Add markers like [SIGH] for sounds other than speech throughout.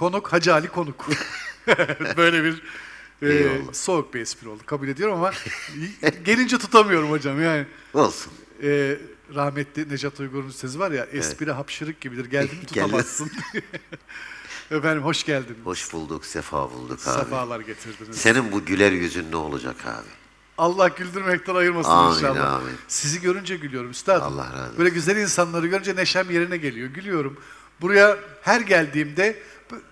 Konuk Hacı Ali Konuk. [LAUGHS] Böyle bir e, soğuk bir espri oldu. Kabul ediyorum ama [LAUGHS] gelince tutamıyorum hocam yani. Olsun. E, rahmetli Necat Uygur'un sözü var ya, espri hapşırık gibidir, geldi mi [LAUGHS] tutamazsın. Efendim hoş geldiniz. Hoş bulduk, sefa bulduk abi. Sefalar getirdiniz. Senin bu güler yüzün ne olacak abi? Allah güldürmekten ayırmasın Amin, inşallah. amin. Sizi görünce gülüyorum üstadım. Allah razı olsun. Böyle güzel insanları görünce neşem yerine geliyor. Gülüyorum. Buraya her geldiğimde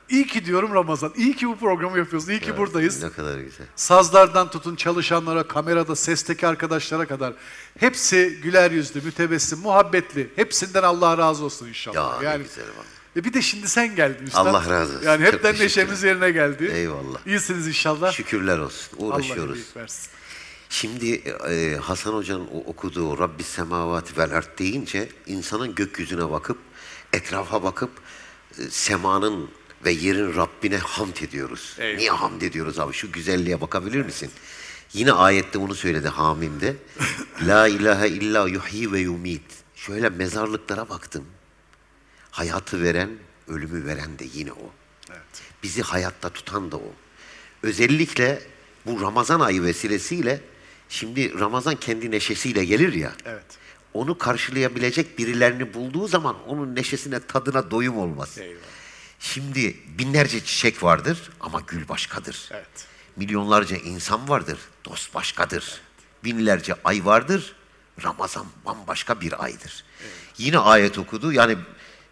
iyi ki diyorum Ramazan. İyi ki bu programı yapıyorsun. İyi ki buradayız. Ne kadar güzel. Sazlardan tutun çalışanlara, kamerada, sesteki arkadaşlara kadar hepsi güler yüzlü, mütebessim, muhabbetli. Hepsinden Allah razı olsun inşallah. Ya ne yani güzel vallahi. e bir de şimdi sen geldin üstad. Allah razı olsun. Yani hepten neşemiz yerine geldi. Eyvallah. İyisiniz inşallah. Şükürler olsun. Allah Uğraşıyoruz. iyilik versin. Şimdi e, Hasan Hoca'nın okuduğu Rabbi semavati vel ard deyince insanın gökyüzüne bakıp, etrafa bakıp e, semanın ve yerin Rabbine hamd ediyoruz. Eyvallah. Niye hamd ediyoruz abi? Şu güzelliğe bakabilir misin? Yine ayette bunu söyledi Hamim'de. [LAUGHS] La ilahe illa yuhyi ve yumit. Şöyle mezarlıklara baktım. Hayatı veren, ölümü veren de yine o. Evet. Bizi hayatta tutan da o. Özellikle bu Ramazan ayı vesilesiyle şimdi Ramazan kendi neşesiyle gelir ya. Evet. Onu karşılayabilecek birilerini bulduğu zaman onun neşesine, tadına doyum olmaz. Eyvallah. Şimdi binlerce çiçek vardır ama gül başkadır. Evet. Milyonlarca insan vardır, dost başkadır. Binlerce ay vardır, Ramazan bambaşka bir aydır. Yine ayet okudu, yani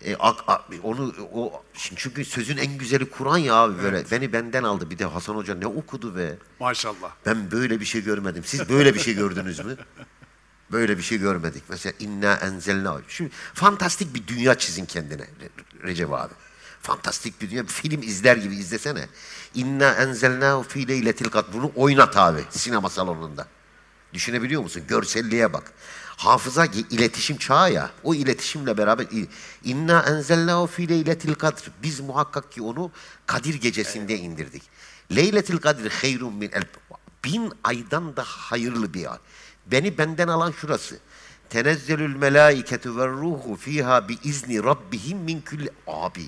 e, ak- a- onu o şimdi çünkü sözün en güzeli Kur'an ya abi böyle beni benden aldı bir de Hasan Hoca ne okudu be. Maşallah. Ben böyle bir şey görmedim. Siz böyle bir şey gördünüz mü? Böyle bir şey görmedik. Mesela inna enzelna. Şimdi fantastik bir dünya çizin kendine Re- Recep abi. Fantastik bir dünya. Bir film izler gibi izlesene. İnna enzelna fi leyletil kadr. Bunu oynat abi sinema salonunda. Düşünebiliyor musun? Görselliğe bak. Hafıza iletişim çağı ya. O iletişimle beraber inna enzelna fi leyletil kadr. Biz muhakkak ki onu Kadir gecesinde indirdik. Leyletil kadr hayrun min el bin aydan da hayırlı bir ay. Beni benden alan şurası. Tenezzelül melaiketu ve ruhu fiha bi izni rabbihim min kulli abi.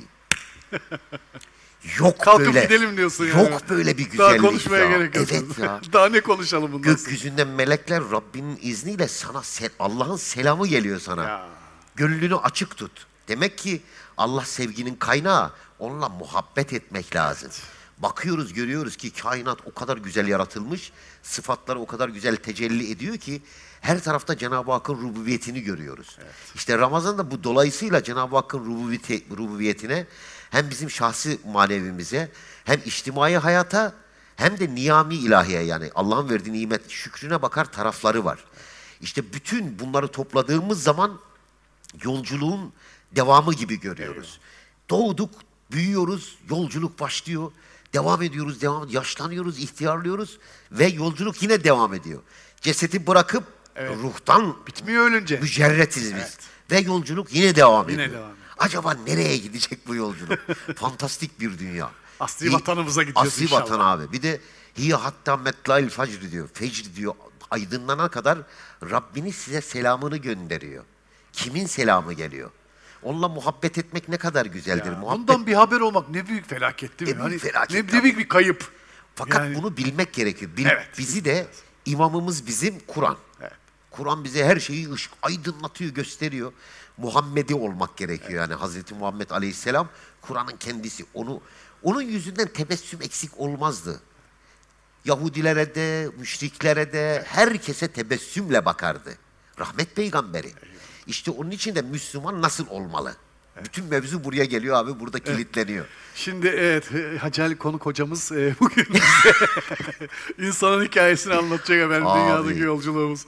Yok Kalkıp böyle. gidelim diyorsun yani. Yok böyle bir Daha güzellik konuşmaya ya. gerek yok. Evet ya. [LAUGHS] Daha ne konuşalım bundan? Gökyüzünden melekler Rabbinin izniyle sana se- Allah'ın selamı geliyor sana. Ya. Gönlünü açık tut. Demek ki Allah sevginin kaynağı. Onunla muhabbet etmek lazım. Bakıyoruz görüyoruz ki kainat o kadar güzel yaratılmış. Sıfatları o kadar güzel tecelli ediyor ki her tarafta Cenab-ı Hakk'ın rububiyetini görüyoruz. İşte Ramazan'da bu dolayısıyla Cenab-ı Hakk'ın rububiyeti, rububiyetine hem bizim şahsi manevimize hem içtimai hayata hem de niyami ilahiye yani Allah'ın verdiği nimet şükrüne bakar tarafları var. İşte bütün bunları topladığımız zaman yolculuğun devamı gibi görüyoruz. Doğduk, büyüyoruz, yolculuk başlıyor. Devam ediyoruz, devam ediyoruz. Yaşlanıyoruz, ihtiyarlıyoruz ve yolculuk yine devam ediyor. Cesedi bırakıp ruhtan Bitmiyor ölünce. mücerretiz biz. Evet. Ve yolculuk yine devam Yine ediyor. devam ediyor. Acaba nereye gidecek bu yolculuk? [LAUGHS] Fantastik bir dünya. Asli vatanımıza gidiyoruz Asli inşallah. vatan abi. Bir de hiye hatta metlail facr diyor. Fecr diyor. Aydınlana kadar Rabbiniz size selamını gönderiyor. Kimin selamı geliyor? Onunla muhabbet etmek ne kadar güzeldir. Ya, muhabbet Bundan bir haber olmak ne büyük felaket değil mi? Ne büyük felaket ne, ne büyük bir kayıp. Fakat Yani- bunu bilmek gerekiyor. Bil- Evet. Bizi de imamımız bizim Kur'an. Evet. Kur'an bize her şeyi ışık aydınlatıyor, gösteriyor. Muhammedi olmak gerekiyor yani Hazreti Muhammed Aleyhisselam Kur'an'ın kendisi. Onu onun yüzünden tebessüm eksik olmazdı. Yahudilere de, müşriklere de herkese tebessümle bakardı. Rahmet peygamberi. İşte onun için de Müslüman nasıl olmalı? Bütün mevzu buraya geliyor abi, burada kilitleniyor. Şimdi evet Hacı Ali Konuk hocamız e, bugün bize [LAUGHS] insanın hikayesini anlatacak efendim Abi. dünyadaki yolculuğumuz.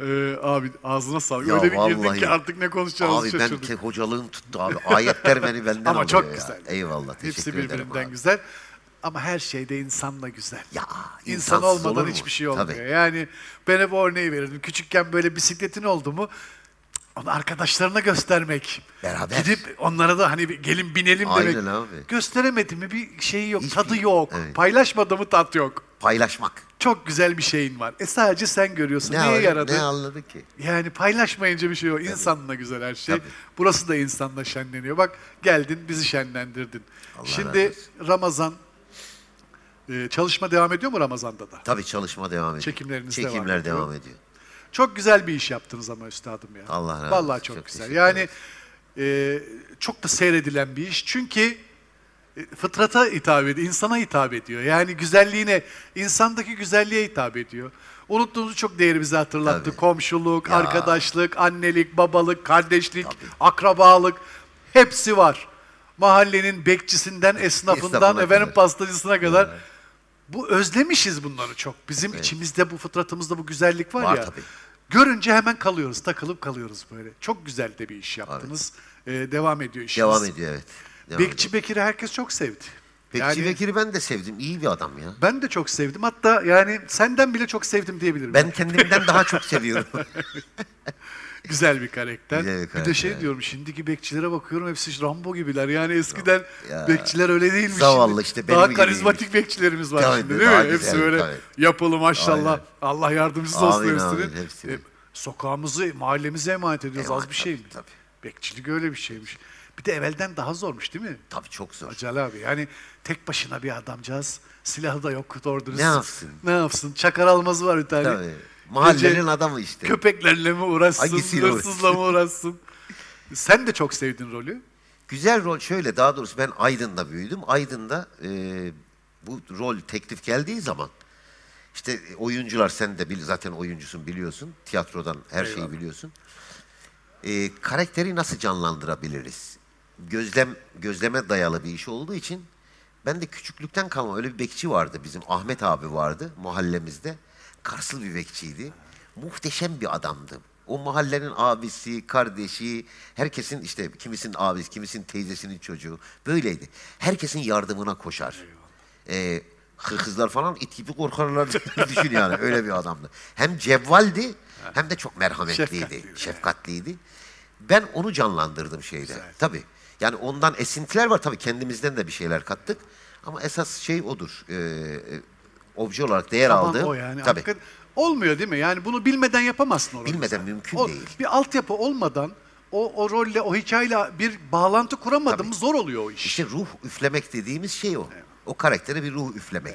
E, abi ağzına sağlık. Ya Öyle bir girdin vallahi. ki artık ne konuşacağımızı Abi ben şaşırdık. ke- hocalığım tuttu abi. Ayetler beni benden Ama alıyor çok ya. güzel. Eyvallah teşekkür Hepsi ederim birbirinden abi. güzel. Ama her şeyde insanla güzel. Ya İnsan insansız olmadan mu? hiçbir şey olmuyor. Tabii. Yani ben hep o örneği verirdim. Küçükken böyle bisikletin oldu mu onu arkadaşlarına göstermek. Beraber. Gidip onlara da hani bir gelin binelim Aynen demek. abi. Gösteremedi mi bir şeyi yok, Hiçbir- tadı yok. Evet. Paylaşmadı mı tat yok. Paylaşmak. Çok güzel bir şeyin var. E sadece sen görüyorsun. Ne, Neye al- yaradı? ne anladı ki? Yani paylaşmayınca bir şey yok. İnsanla güzel her şey. Tabii. Burası da insanla şenleniyor. Bak geldin bizi şenlendirdin. Allah Şimdi Ramazan e, çalışma devam ediyor mu Ramazan'da da? Tabii çalışma devam ediyor. Çekimleriniz devam Çekimler ediyor. devam ediyor. Çok güzel bir iş yaptınız ama üstadım ya. Allah razı Vallahi olsun. çok, Çok güzel. Yani e, çok da seyredilen bir iş. Çünkü fıtrata hitap ediyor, insana hitap ediyor. Yani güzelliğine, insandaki güzelliğe hitap ediyor. Unuttuğumuz çok değeri bize hatırlattı. Tabii. Komşuluk, Ya. arkadaşlık, annelik, babalık, kardeşlik, akrabalık hepsi var. Mahallenin bekçisinden, esnafından, Esnafına efendim kadar. pastacısına kadar. Bu özlemişiz bunları çok. Bizim içimizde bu fıtratımızda bu güzellik var, Var ya. tabii. Görünce hemen kalıyoruz, takılıp kalıyoruz böyle. Çok güzel de bir iş yaptınız. Ee, devam ediyor işiniz. Devam ediyor evet. Devam Bekçi. Bekir'i herkes çok sevdi. Bekçi Yani Bekir'i ben de sevdim. İyi bir adam ya. ben de çok sevdim. Hatta yani senden bile çok sevdim diyebilirim. Ben kendimden daha çok seviyorum. [LAUGHS] Güzel bir karakter. Güzel bir bir de karakter, şey diyorum şimdiki bekçilere bakıyorum hepsi Rambo gibiler. Yani eskiden Ya. bekçiler öyle değilmiş. Zavallı şimdi. işte, benim Daha gibi karizmatik bekçilerimiz var Tabii, şimdi değil mi? Hepsi güzel, böyle tabii. yapılı maşallah. Aynen. Allah yardımcısı olsun hepsinin. hepsinin. E, sokağımızı, mahallemize emanet ediyoruz. Emanet, Az bir şey mi? tabii, tabii. Bekçilik öyle bir şeymiş. Bir de evvelden daha zormuş değil mi? Tabii çok zor. Acele abi. Yani tek başına bir adamcağız. Silahı da yok doğru dürüst. Ne yapsın? Ne yapsın? Çakar almazı var bir tane. Tabii. Mahallenin Gece adamı işte. Köpeklerle mi uğraşsın, Hangisiyle hırsızla mı uğraşsın? Sen de çok sevdin rolü. Güzel rol şöyle daha doğrusu ben Aydın'da büyüdüm. Aydın'da e, bu rol teklif geldiği zaman işte oyuncular sen de bil, zaten oyuncusun biliyorsun. Tiyatrodan her şeyi Eyvallah. biliyorsun. E, karakteri nasıl canlandırabiliriz? Gözlem gözleme dayalı bir iş olduğu için ben de küçüklükten kalma öyle bir bekçi vardı bizim Ahmet abi vardı mahallemizde. Karslı bir bekçiydi. Muhteşem bir adamdı. O mahallenin abisi, kardeşi, herkesin işte kimisinin abisi, kimisinin teyzesinin çocuğu böyleydi. Herkesin yardımına koşar. Ee, kızlar falan it gibi korkarlar düşün yani öyle bir adamdı. Hem cevvaldi hem de çok merhametliydi, Şefkatliydi. şefkatliydi. Ben onu canlandırdım şeyde. Tabii. Yani ondan esintiler var tabii kendimizden de bir şeyler kattık. Ama esas şey odur. Ee, e, obje olarak değer Tamam, aldı. o yani. Tabii. Hakikaten Olmuyor değil mi? Yani bunu bilmeden yapamazsın o rolü Bilmeden mümkün O- değil. Bir altyapı olmadan o, o rolle, o hikayeyle bir bağlantı kuramadın mı zor oluyor o iş. İşte ruh üflemek dediğimiz şey o. O karaktere bir ruh üflemek.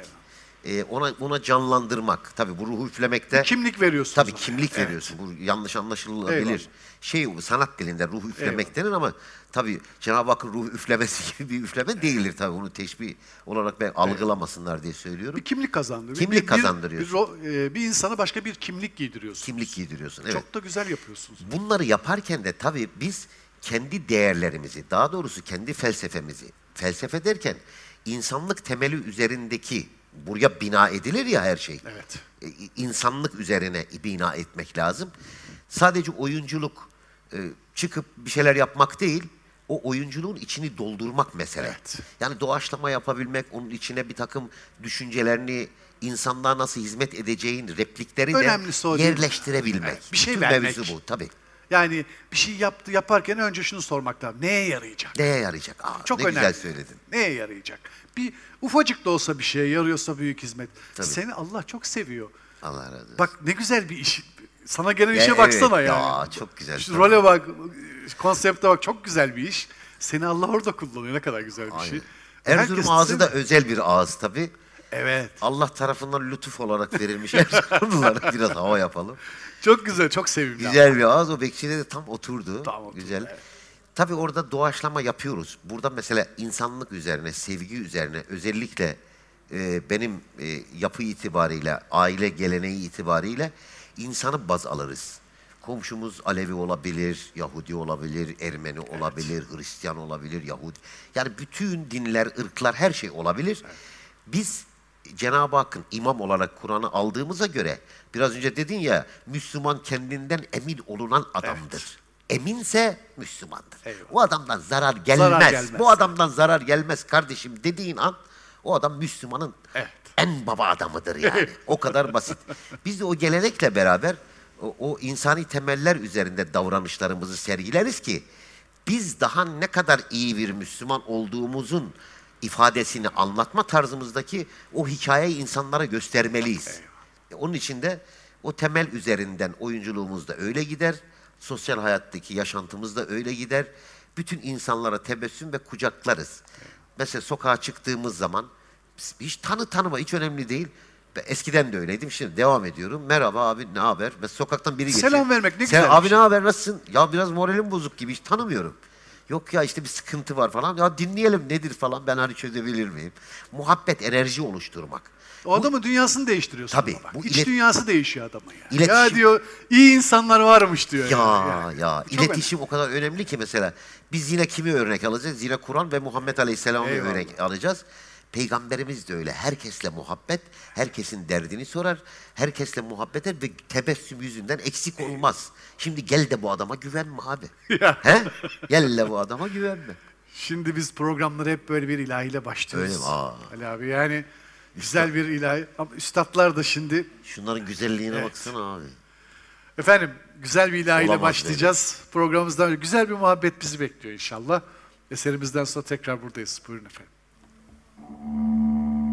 Ee, ona ona canlandırmak. Tabii bu ruhu üflemekte Kimlik veriyorsun. tabii kimlik veriyorsun. Bu yanlış anlaşılabilir. Eyvallah. Şey sanat dilinde ruh üflemek denir ama tabii Cenab-ı Hakk'ın ruh üflemesi [LAUGHS] gibi bir üfleme değildir tabii. Bunu teşbih olarak ben algılamasınlar diye söylüyorum. Bir kimlik kazandırıyor. Kimlik Bir- kazandırıyorsun. Bir, ro- e, bir insana başka bir kimlik giydiriyorsun. Kimlik giydiriyorsun. Evet. Çok da güzel yapıyorsunuz. Bunları yaparken de tabii biz kendi değerlerimizi, daha doğrusu kendi felsefemizi, felsefe derken insanlık temeli üzerindeki, buraya bina edilir ya her şey. Evet. E, insanlık üzerine bina etmek lazım. Sadece oyunculuk e, çıkıp bir şeyler yapmak değil, o oyunculuğun içini doldurmak mesele. Evet. Yani doğaçlama yapabilmek, onun içine bir takım düşüncelerini, insanlığa nasıl hizmet edeceğin replikleri Önemlisi de yerleştirebilmek. Evet, bir şey Bütün vermek. mevzu bu tabii. Yani bir şey yaptı yaparken önce şunu sormak lazım. Neye yarayacak? Neye yarayacak? Aa, Çok ne önemli. güzel söyledin. Neye yarayacak? Bir ufacık da olsa bir şeye yarıyorsa büyük hizmet. Tabii. Seni Allah çok seviyor. Allah razı olsun. Bak ne güzel bir iş. Sana gelen işe evet, baksana ya yani. çok güzel, Şu role bak, konsepte bak çok güzel bir iş. Seni Allah orada kullanıyor. Ne kadar güzel bir şey. Aynen. Erzurum Herkes ağzı da özel bir ağız tabii. Evet. Allah tarafından lütuf olarak verilmiş Erzurumlulara [LAUGHS] biraz hava yapalım. Çok güzel, çok sevimli. Güzel bir ağız. O bekçide de tam oturdu. Tam oturdu, Güzel. evet. Tabii orada doğaçlama yapıyoruz. Burada mesela insanlık üzerine, sevgi üzerine özellikle e, benim e, yapı itibariyle, aile geleneği itibariyle insanı baz alırız. Komşumuz Alevi olabilir, Yahudi olabilir, Ermeni olabilir, Hristiyan olabilir, Yahudi. Yani bütün dinler, ırklar her şey olabilir. Biz Cenab-ı Hakk'ın imam olarak Kur'an'ı aldığımıza göre biraz önce dedin ya Müslüman kendinden emin olunan adamdır. Eminse Müslümandır. Eyvallah. O adamdan zarar gelmez. Zarar gelmez. Bu adamdan zarar gelmez kardeşim dediğin an o adam Müslümanın Evet. en baba adamıdır yani. [LAUGHS] o kadar basit. Biz de o gelenekle beraber o, o insani temeller üzerinde davranışlarımızı sergileriz ki biz daha ne kadar iyi bir Müslüman olduğumuzun ifadesini anlatma tarzımızdaki o hikayeyi insanlara göstermeliyiz. Onun için de o temel üzerinden oyunculuğumuz da öyle gider. Sosyal hayattaki yaşantımız da öyle gider. Bütün insanlara tebessüm ve kucaklarız. Mesela sokağa çıktığımız zaman hiç tanı tanıma hiç önemli değil. Eskiden de öyleydim. Şimdi devam ediyorum. Merhaba abi ne haber? Ve sokaktan biri geçiyor. Selam vermek ne güzel Abi şey." ne haber nasılsın? Ya biraz moralim bozuk gibi hiç tanımıyorum. Yok ya işte bir sıkıntı var falan. Ya dinleyelim nedir falan ben hani çözebilir miyim? Muhabbet, enerji oluşturmak. O adamın dünyasını değiştiriyorsun. Tabii, bak. bu İç ilet- dünyası değişiyor adamın ya. Ya İletişim- diyor iyi insanlar varmış diyor. Ya yani. ya Çok iletişim o kadar önemli ki mesela biz yine kimi örnek alacağız? Yine Kur'an ve Muhammed Aleyhisselam'ı örnek alacağız. Peygamberimiz de öyle. Herkesle muhabbet, herkesin derdini sorar, herkesle muhabbet eder ve tebessüm yüzünden eksik olmaz. Şimdi gel de bu adama güvenme abi. He? Gel de bu adama güvenme. Şimdi biz programları hep böyle bir ilahiyle başlıyoruz. Öyle mi? Aa. Ali abi yani güzel bir ilahi. Ama üstadlar da şimdi Şunların güzelliğine Evet. baksana abi. efendim güzel bir ilahiyle Olamaz başlayacağız. Programımızdan önce güzel bir muhabbet bizi bekliyor inşallah. Eserimizden sonra tekrar buradayız. Buyurun efendim. よし!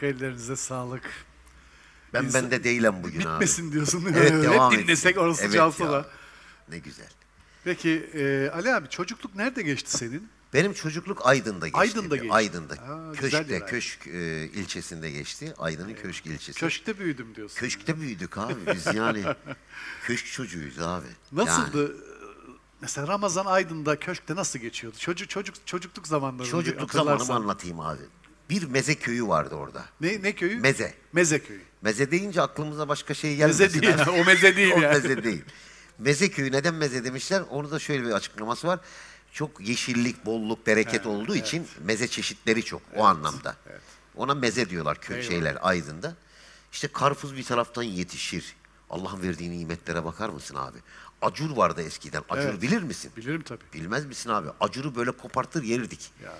Sağlık, ellerinize sağlık. Ben İnsan- bende değilim bugün abi. Bitmesin diyorsun. Evet devam Hep dinlesek orası evet çalsa da. Ne güzel. Peki e, Ali abi çocukluk nerede geçti senin? Benim çocukluk Aydın'da geçti. Aydın'da geçti. Aydın'da. Aa, Köşk'te. Köşk e, ilçesinde geçti. Aydın'ın Köşk ilçesi. Köşkte büyüdüm diyorsun. Köşkte büyüdük abi [LAUGHS] biz yani. Köşk çocuğuyuz abi. Yani Nasıldı? Mesela Ramazan Aydın'da köşkte nasıl geçiyordu? Çocuk çocuk çocukluk zamanlarında. çocukluk zamanımı anlatayım abi. Bir meze köyü vardı orada. Ne ne köyü? Meze. Meze köyü. Meze deyince aklımıza başka şey gelmesin. Meze değil. o meze değil [LAUGHS] o yani. meze değil. Meze köyü neden meze demişler? Onu da şöyle bir açıklaması var. Çok yeşillik, bolluk, bereket olduğu için meze çeşitleri çok o anlamda. Ona meze diyorlar köy Eyvallah. şeyler Aydın'da. İşte karpuz bir taraftan yetişir. Allah'ın verdiği nimetlere bakar mısın abi? Acur vardı eskiden. Acur Evet. bilir misin? Bilirim tabii. Bilmez misin abi? Acuru böyle kopartır yerdik. Ya.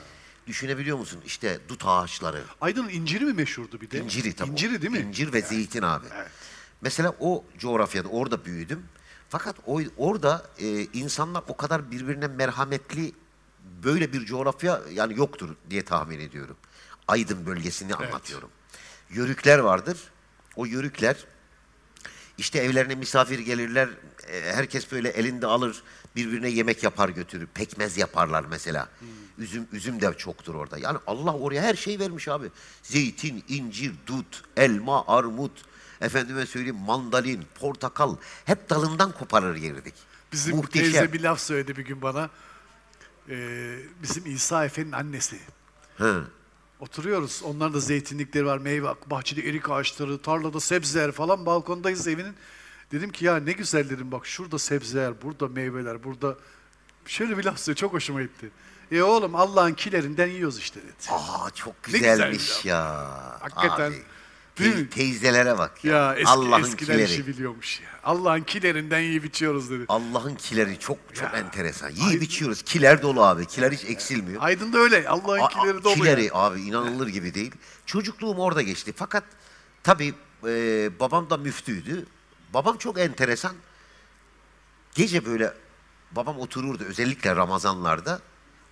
Düşünebiliyor musun? İşte dut ağaçları, Aydın'ın inciri mi meşhurdu bir de? İnciri tabii. İnciri değil mi? İncir ve zeytin abi. evet. Mesela o coğrafyada orada büyüdüm. Fakat o, orada e, insanlar o kadar birbirine merhametli böyle bir coğrafya yani yoktur diye tahmin ediyorum. Aydın bölgesini anlatıyorum. Yörükler vardır. O yörükler işte evlerine misafir gelirler. e, Herkes böyle elinde alır, birbirine yemek yapar götürür. Pekmez yaparlar mesela. Üzüm üzüm de çoktur orada. Yani Allah oraya her şey vermiş abi. Zeytin, incir, dut, elma, armut, efendime söyleyeyim mandalin, portakal hep dalından koparır yerdik. Bizim Muhteşem. teyze bir laf söyledi bir gün bana. Ee, bizim İsa Efe'nin annesi. Hı. Oturuyoruz. Onların da zeytinlikleri var. Meyve, bahçede erik ağaçları, tarlada sebzeler falan. Balkondayız evinin. Dedim ki ya ne güzel dedim bak şurada sebzeler, burada meyveler, burada... Şöyle bir laf söyledi. Çok hoşuma gitti. E oğlum Allah'ın kilerinden yiyoruz işte dedi. Aa çok güzel güzelmiş bir ya. Hakikaten. Abi, Değil mi? teyzelere bak ya. Ya eski, Allah'ın eskiden kileri. işi biliyormuş ya. Allah'ın kilerinden yiyip içiyoruz dedi. Allah'ın kileri çok çok Ya. enteresan. Yiyip içiyoruz. Kiler dolu abi. Kiler hiç eksilmiyor. Aydın'da öyle. Allah'ın kileri dolu. Kileri ya. abi inanılır gibi değil. Çocukluğum orada geçti. Fakat tabii e, babam da müftüydü. Babam çok enteresan. Gece böyle babam otururdu özellikle Ramazanlarda.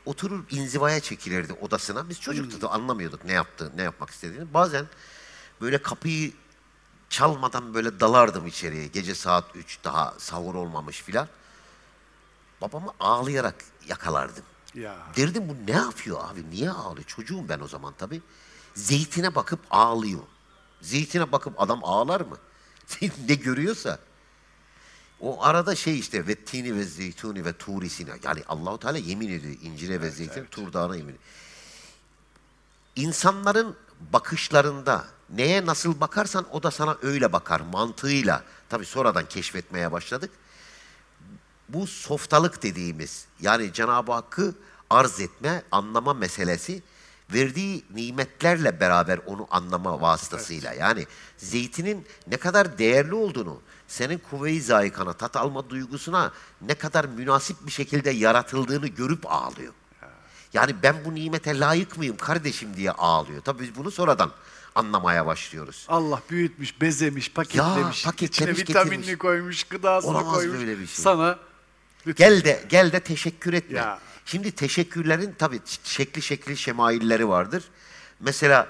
Oturur inzivaya çekilirdi odasına. Biz çocuktuk da anlamıyorduk ne yaptı, ne yapmak istediğini. Bazen böyle kapıyı çalmadan böyle dalardım içeriye. Gece saat 3 daha sahur olmamış filan. Babamı ağlayarak yakalardım. Ya. Derdim bu ne yapıyor abi? Niye ağlıyor? Çocuğum ben o zaman tabii. Zeytine bakıp ağlıyor. Zeytine bakıp adam ağlar mı? [LAUGHS] ne görüyorsa. O arada şey işte ve tini ve zeytuni ve turisine. Yani Allahu Teala yemin ediyor incire ve zeytin tur dağına yemin. İnsanların bakışlarında neye nasıl bakarsan o da sana öyle bakar mantığıyla. Tabii sonradan keşfetmeye başladık bu softalık dediğimiz yani Cenab-ı Hakk'ı arz etme, anlama meselesi verdiği nimetlerle beraber onu anlama vasıtasıyla. Yani zeytinin ne kadar değerli olduğunu, senin kuvve-i zayikana, tat alma duygusuna ne kadar münasip bir şekilde yaratıldığını görüp ağlıyor. Yani ben bu nimete layık mıyım kardeşim diye ağlıyor. Tabii biz bunu sonradan anlamaya başlıyoruz. Allah büyütmüş, bezemiş, paketlemiş. paketlemiş, içine vitaminini getirmiş. koymuş, gıdasını Olamaz koymuş. böyle bir şey. Sana lütfen. Gel de gel de teşekkür etme. Ya. Şimdi teşekkürlerin tabii şekli şekli şemailleri vardır. Mesela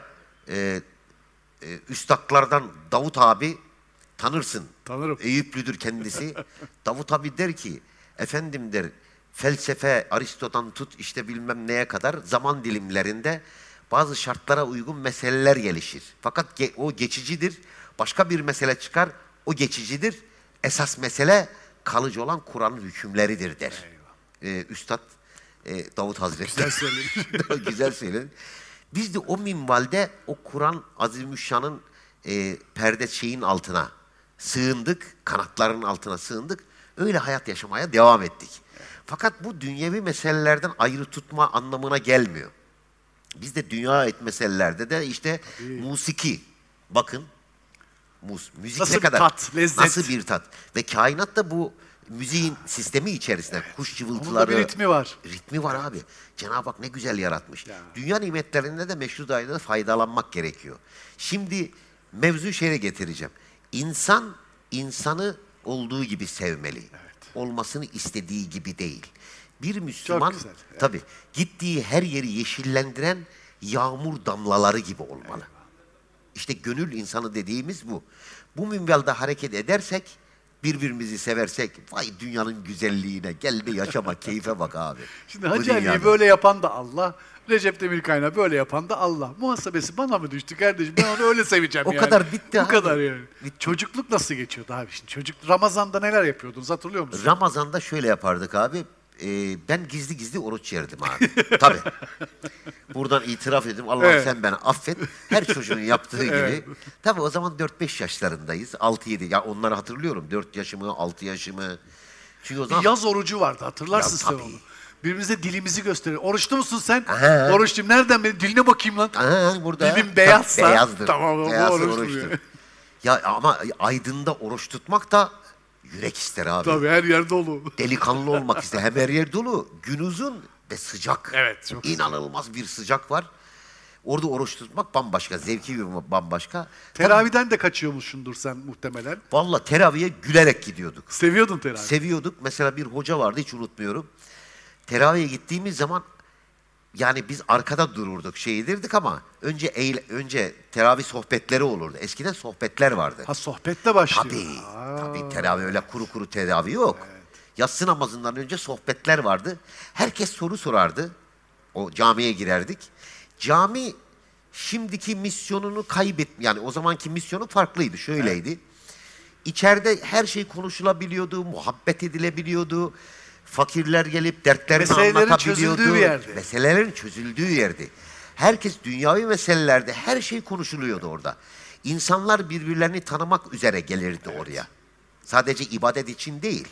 e, e, üstadlardan Davut abi tanırsın. Tanırım. Eyüplüdür kendisi. [LAUGHS] Davut abi der ki efendim der felsefe Aristo'dan tut işte bilmem neye kadar zaman dilimlerinde bazı şartlara uygun meseleler gelişir. Fakat ge- o geçicidir. Başka bir mesele çıkar. O geçicidir. Esas mesele kalıcı olan Kur'an'ın hükümleridir der. Ee, Üstad e, Davut Hazretleri. Güzel söylemiş. [LAUGHS] Güzel söyledin. Biz de o minvalde o Kur'an Azimüşşan'ın e, perde şeyin altına sığındık, kanatlarının altına sığındık. Öyle hayat yaşamaya devam ettik. Fakat bu dünyevi meselelerden ayrı tutma anlamına gelmiyor. Bizde dünya et meselelerde de işte musiki. Bakın mus, müzik Nasıl ne kadar tat, lezzet. nasıl bir tat ve kainat da bu müziğin sistemi içerisinde kuş cıvıltıları Onun bir ritmi var. Ritmi var abi. Cenab-ı Hak ne güzel yaratmış. Ya. Dünya nimetlerinde de meşru dairede faydalanmak gerekiyor. Şimdi mevzu şeye getireceğim. İnsan insanı olduğu gibi sevmeli. Olmasını istediği gibi değil. Bir Müslüman güzel, evet. tabii gittiği her yeri yeşillendiren yağmur damlaları gibi olmalı. İşte gönül insanı dediğimiz bu. Bu minvalde hareket edersek, birbirimizi seversek, vay dünyanın güzelliğine, gel de yaşama, keyfe bak abi. [LAUGHS] Şimdi Hacı Ali'yi böyle yapan da Allah. Recep Demirkayna böyle yapan da Allah. Muhasebesi bana mı düştü kardeşim? Ben onu öyle seveceğim [LAUGHS] O yani. kadar bitti Bu abi. kadar yani. Çocukluk nasıl geçiyordu abi şimdi? Çocuk Ramazan'da neler yapıyordunuz hatırlıyor musun? Ramazan'da şöyle yapardık abi. Ee, ben gizli gizli oruç yerdim abi. [LAUGHS] Tabii. Buradan itiraf edeyim. Allah Evet. sen beni affet. Her çocuğun yaptığı [LAUGHS] gibi. Evet. Tabii o zaman 4-5 yaşlarındayız. 6-7. Ya onları hatırlıyorum. 4 yaşımı, 6 yaşımı. Çünkü o Bir zaman yaz orucu vardı hatırlarsın Ya sen tabii. onu. Birbirimize dilimizi gösteriyor. Oruçlu musun sen? Aha. Oruçluyum. Nereden benim diline bakayım lan? Aa, burada Dilim beyazsa, beyazdır. tamam, bu oruçlu oruçtur. Ya ama aydında oruç tutmak da yürek ister abi. Tabii her yer dolu. Delikanlı olmak ister. Hem her yer dolu. Gün uzun ve sıcak. Evet, çok sıcak. İnanılmaz bir sıcak var. Orada oruç tutmak bambaşka. Zevki bir bambaşka. Teraviden de kaçıyormuşsundur sen muhtemelen. Valla teraviye gülerek gidiyorduk. Seviyordun teravih. Seviyorduk. Mesela bir hoca vardı hiç unutmuyorum. Teraviye gittiğimiz zaman yani biz arkada dururduk, şey edirdik ama önce eğle- önce teravih sohbetleri olurdu. Eskiden sohbetler vardı. ha sohbette başlıyor. Tabii. Aa. Tabii teravih öyle kuru kuru teravih yok. Yatsı namazından önce sohbetler vardı. Herkes soru sorardı. O camiye girerdik. Cami şimdiki misyonunu kaybet yani o zamanki misyonu farklıydı. Şöyleydi. İçeride her şey konuşulabiliyordu, muhabbet edilebiliyordu. Fakirler gelip dertlerini Meselelerin anlatabiliyordu. çözüldüğü bir yerdi. Meselelerin çözüldüğü yerdi. Herkes dünyavi meselelerde her şey konuşuluyordu orada. İnsanlar birbirlerini tanımak üzere gelirdi oraya. Sadece ibadet için değil.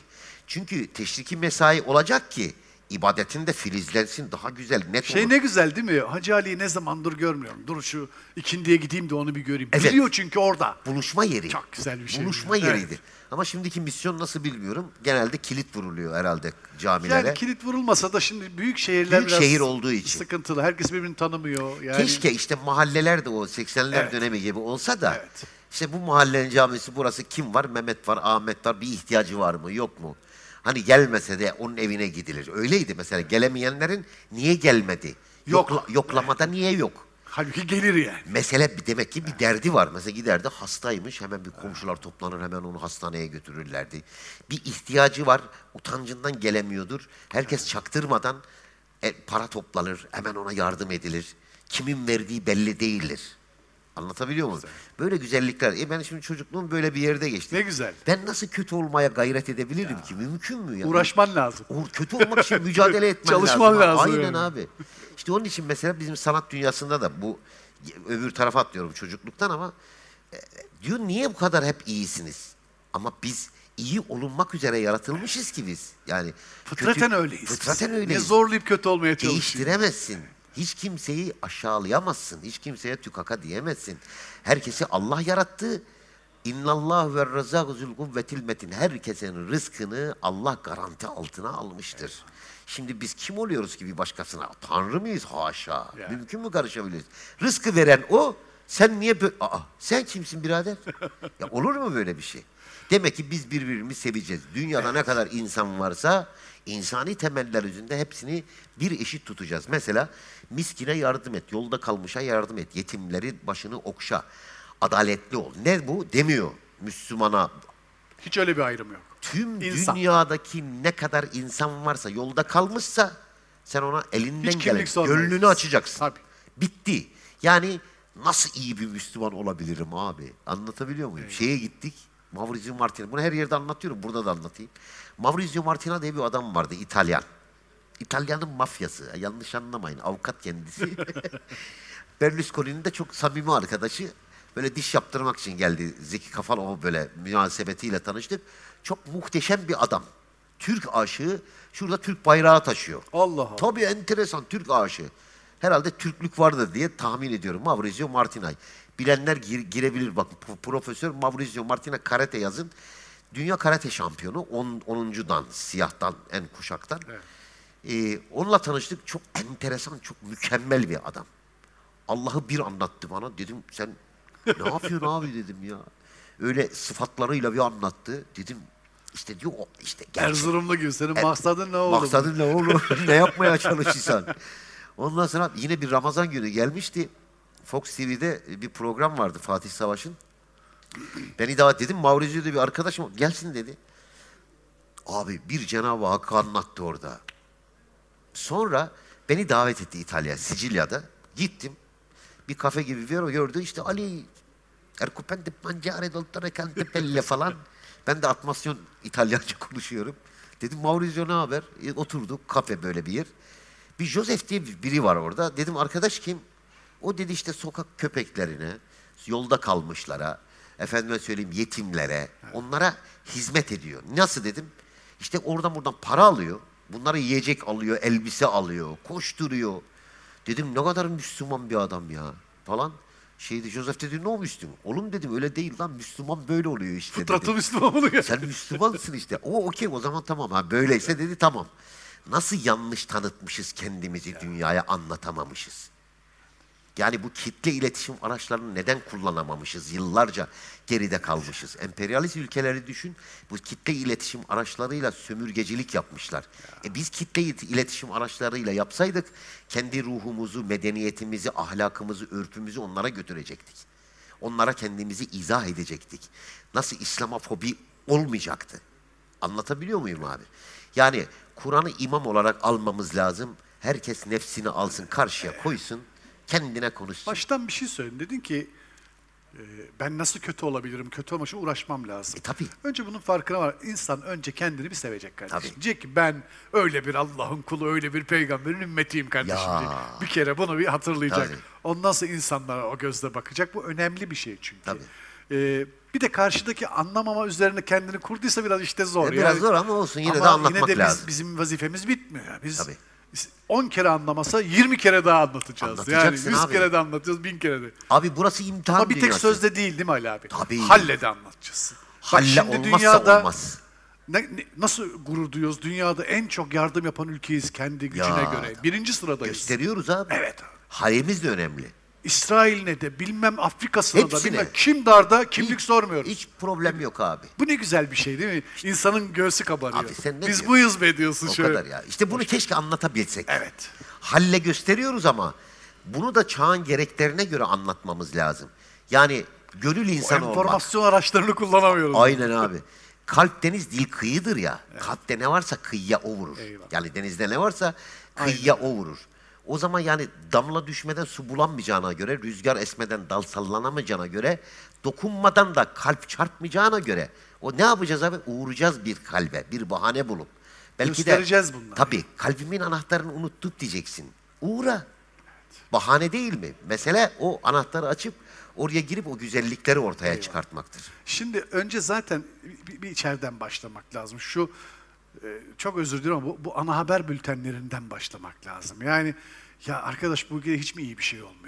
Çünkü teşriki mesai olacak ki ibadetin de filizlensin, daha güzel, net Şey olur. ne güzel değil mi? Hacı Ali'yi ne zamandır görmüyorum. Dur şu ikindiye gideyim de onu bir göreyim. Evet. Biliyor çünkü orada. Buluşma yeri. Çok güzel bir şey. Buluşma Evet. yeriydi. Ama şimdiki misyon nasıl bilmiyorum. Genelde kilit vuruluyor herhalde camilere. Yani kilit vurulmasa da şimdi büyük şehirler Büyük biraz şehir olduğu için. sıkıntılı. Herkes birbirini tanımıyor. Yani Keşke işte mahalleler de o 80'ler Evet. dönemi gibi olsa da Evet. işte bu mahallenin camisi burası kim var? Mehmet var, Ahmet var. Bir ihtiyacı var mı? Yok mu? Hani gelmese de onun evine gidilir. Öyleydi mesela. Gelemeyenlerin niye gelmedi? Yok. Yokla- yoklamada niye yok? halbuki gelir yani. Mesele demek ki bir derdi var. Mesela giderdi hastaymış hemen bir komşular toplanır hemen onu hastaneye götürürlerdi. Bir ihtiyacı var utancından gelemiyordur. Herkes çaktırmadan e, para toplanır hemen ona yardım edilir. Kimin verdiği belli değildir. Anlatabiliyor muyum? Böyle güzellikler. E ben şimdi çocukluğum böyle bir yerde geçti. Ne güzel. Ben nasıl kötü olmaya gayret edebilirim ki? Mümkün mü? ya? Uğraşman lazım. Uğur kötü olmak için mücadele [LAUGHS] etmen Çalışman lazım. lazım Aynen yani. abi. İşte onun için mesela bizim sanat dünyasında da bu öbür tarafa atlıyorum çocukluktan ama e, diyor niye bu kadar hep iyisiniz? Ama biz iyi olunmak üzere yaratılmışız ki biz. Yani Fıtraten kötü- öyleyiz. Fıtraten Ne öyleyiz. zorlayıp kötü olmaya çalışıyor. Değiştiremezsin. Hiç kimseyi aşağılayamazsın. Hiç kimseye tükaka diyemezsin. Herkesi Allah yarattı. İnnallah ve razâku zul kuvvetil metin. Herkesin rızkını Allah garanti altına almıştır. Şimdi biz kim oluyoruz ki bir başkasına? Tanrı mıyız? Haşa. Mümkün mü karışabiliriz? Rızkı veren o. Sen niye böyle... Aa, sen kimsin birader? [LAUGHS] ya olur mu böyle bir şey? Demek ki biz birbirimizi seveceğiz. Dünyada ne kadar insan varsa insani temeller üzerinde hepsini bir eşit tutacağız. Mesela miskine yardım et, yolda kalmışa yardım et, yetimlerin başını okşa, adaletli ol. Ne bu? Demiyor Müslümana. Hiç öyle bir ayrım yok. Tüm İnsan. dünyadaki ne kadar insan varsa yolda kalmışsa sen ona elinden gelen gönlünü açacaksın. Tabii. Bitti. Yani nasıl iyi bir Müslüman olabilirim abi? Anlatabiliyor muyum? Şeye gittik. Maurizio Martina. Bunu her yerde anlatıyorum. Burada da anlatayım. Maurizio Martina diye bir adam vardı. İtalyan. İtalyanın mafyası. Yanlış anlamayın. Avukat kendisi. [LAUGHS] Berlusconi'nin de çok samimi arkadaşı. Böyle diş yaptırmak için geldi. Zeki Kafal o böyle münasebetiyle tanıştık. Çok muhteşem bir adam. Türk aşığı. Şurada Türk bayrağı taşıyor. Allah Allah. Tabii enteresan Türk aşığı. Herhalde Türklük vardır diye tahmin ediyorum. Maurizio Martinay. Bilenler gir- girebilir. Bak p- Profesör Maurizio Martina karate yazın. Dünya karate şampiyonu. 10. 10. dan, siyahtan, en kuşaktan. Ee, onunla tanıştık. Çok enteresan, çok mükemmel bir adam. Allah'ı bir anlattı bana. Dedim sen ne yapıyorsun abi dedim ya. Öyle sıfatlarıyla bir anlattı. Dedim işte diyor o işte gerçek. Erzurumlu gibi. Senin E, maksadın ne oldu? Maksadın ne oğlum? [LAUGHS] ne yapmaya çalışırsan? Ondan sonra yine bir Ramazan günü gelmişti. Fox TV'de bir program vardı Fatih Savaş'ın. Beni davet dedim. Maurizio'da bir arkadaşım gelsin dedi. Abi bir Cenab-ı Hakk'ı anlattı orada. Sonra beni davet etti İtalya, Sicilya'da. Gittim. Bir kafe gibi bir yer gördü. İşte Ali Ercupente mangiare dottore cantepelle falan. Ben de atmasyon İtalyanca konuşuyorum. Dedim Maurizio ne haber? E, oturduk kafe böyle bir yer. Bir Joseph diye bir- biri var orada. Dedim arkadaş kim? O dedi işte sokak köpeklerine, yolda kalmışlara, efendime söyleyeyim yetimlere, onlara hizmet ediyor. Nasıl dedim? İşte oradan buradan para alıyor. Bunlara yiyecek alıyor, elbise alıyor, koşturuyor. Dedim ne kadar Müslüman bir adam ya falan. Şeydi Joseph dedi ne o Müslüman? Oğlum dedim öyle değil lan Müslüman böyle oluyor işte Fıtratı dedi. Müslüman gel. Sen Müslümansın işte. O okey o zaman tamam ha böyleyse dedi tamam. Nasıl yanlış tanıtmışız kendimizi dünyaya anlatamamışız. Yani bu kitle iletişim araçlarını neden kullanamamışız? Yıllarca geride kalmışız. Emperyalist ülkeleri düşün. Bu kitle iletişim araçlarıyla sömürgecilik yapmışlar. E biz kitle il- iletişim araçlarıyla yapsaydık kendi ruhumuzu, medeniyetimizi, ahlakımızı, örfümüzü onlara götürecektik. Onlara kendimizi izah edecektik. Nasıl İslamofobi olmayacaktı? Anlatabiliyor muyum abi? Yani Kur'an'ı imam olarak almamız lazım. Herkes nefsini alsın, karşıya koysun, kendine konuşsun. Baştan bir şey söyledin. Dedin ki e, ben nasıl kötü olabilirim? Kötü olmak için uğraşmam lazım. E, tabii. Önce bunun farkına var. İnsan önce kendini bir sevecek kardeşim. Tabii. Diyecek ki ben öyle bir Allah'ın kulu, öyle bir peygamberin ümmetiyim kardeşim. Ya. diyecek. Bir kere bunu bir hatırlayacak. Tabii. Ondan sonra insanlara o gözle bakacak. Bu önemli bir şey çünkü. Tabii. E, bir de karşıdaki anlamama üzerine kendini kurduysa biraz işte zor. E, biraz Yani- zor ama olsun yine Ama de anlatmak yine de biz- lazım. bizim vazifemiz bitmiyor. Biz Tabii. Biz 10 kere anlamasa 20 kere daha anlatacağız. Yani Anlatacaksın 100 abi. kere de anlatacağız, 1000 kere de. Abi burası imtihan Ama bir tek dünyası. sözde değil değil mi Ali abi? Tabii. Halle de anlatacağız. Bak Halle şimdi olmazsa dünyada olmaz. ne- ne- nasıl gurur duyuyoruz? Dünyada en çok yardım yapan ülkeyiz kendi gücüne Ya. göre. Birinci sıradayız. Gösteriyoruz abi. Evet abi. Halimiz de önemli. İsrail'ine de bilmem Afrika'sına da bilmem kim darda kimlik Hiç- sormuyoruz. Hiç problem yok abi. Bu ne güzel bir şey değil mi? İnsanın göğsü kabarıyor. Abi sen ne Biz diyorsun? buyuz be diyorsun O şöyle. kadar ya. İşte bunu keşke anlatabilsek. Evet. Halle gösteriyoruz ama bunu da çağın gereklerine göre anlatmamız lazım. Yani gönül insanı olmak. Enformasyon araçlarını kullanamıyoruz. Aynen abi. Kalp deniz dil kıyıdır ya. Kalpte ne varsa kıyıya o vurur. Eyvallah. Yani denizde ne varsa kıyıya o vurur. O zaman yani damla düşmeden su bulanmayacağına göre, rüzgar esmeden dal sallanamayacağına göre, dokunmadan da kalp çarpmayacağına göre o ne yapacağız abi? Uğuracağız bir kalbe, bir bahane bulup. Belki Göstereceğiz de, bunları. Tabii kalbimin anahtarını unuttuk diyeceksin. Uğra. Bahane değil mi? Mesele o anahtarı açıp oraya girip o güzellikleri ortaya çıkartmaktır. Şimdi önce zaten bir, bir içeriden başlamak lazım. Şu çok özür dilerim ama bu, bu ana haber bültenlerinden başlamak lazım. Yani ya arkadaş bu ülkede hiç mi iyi bir şey olmuyor?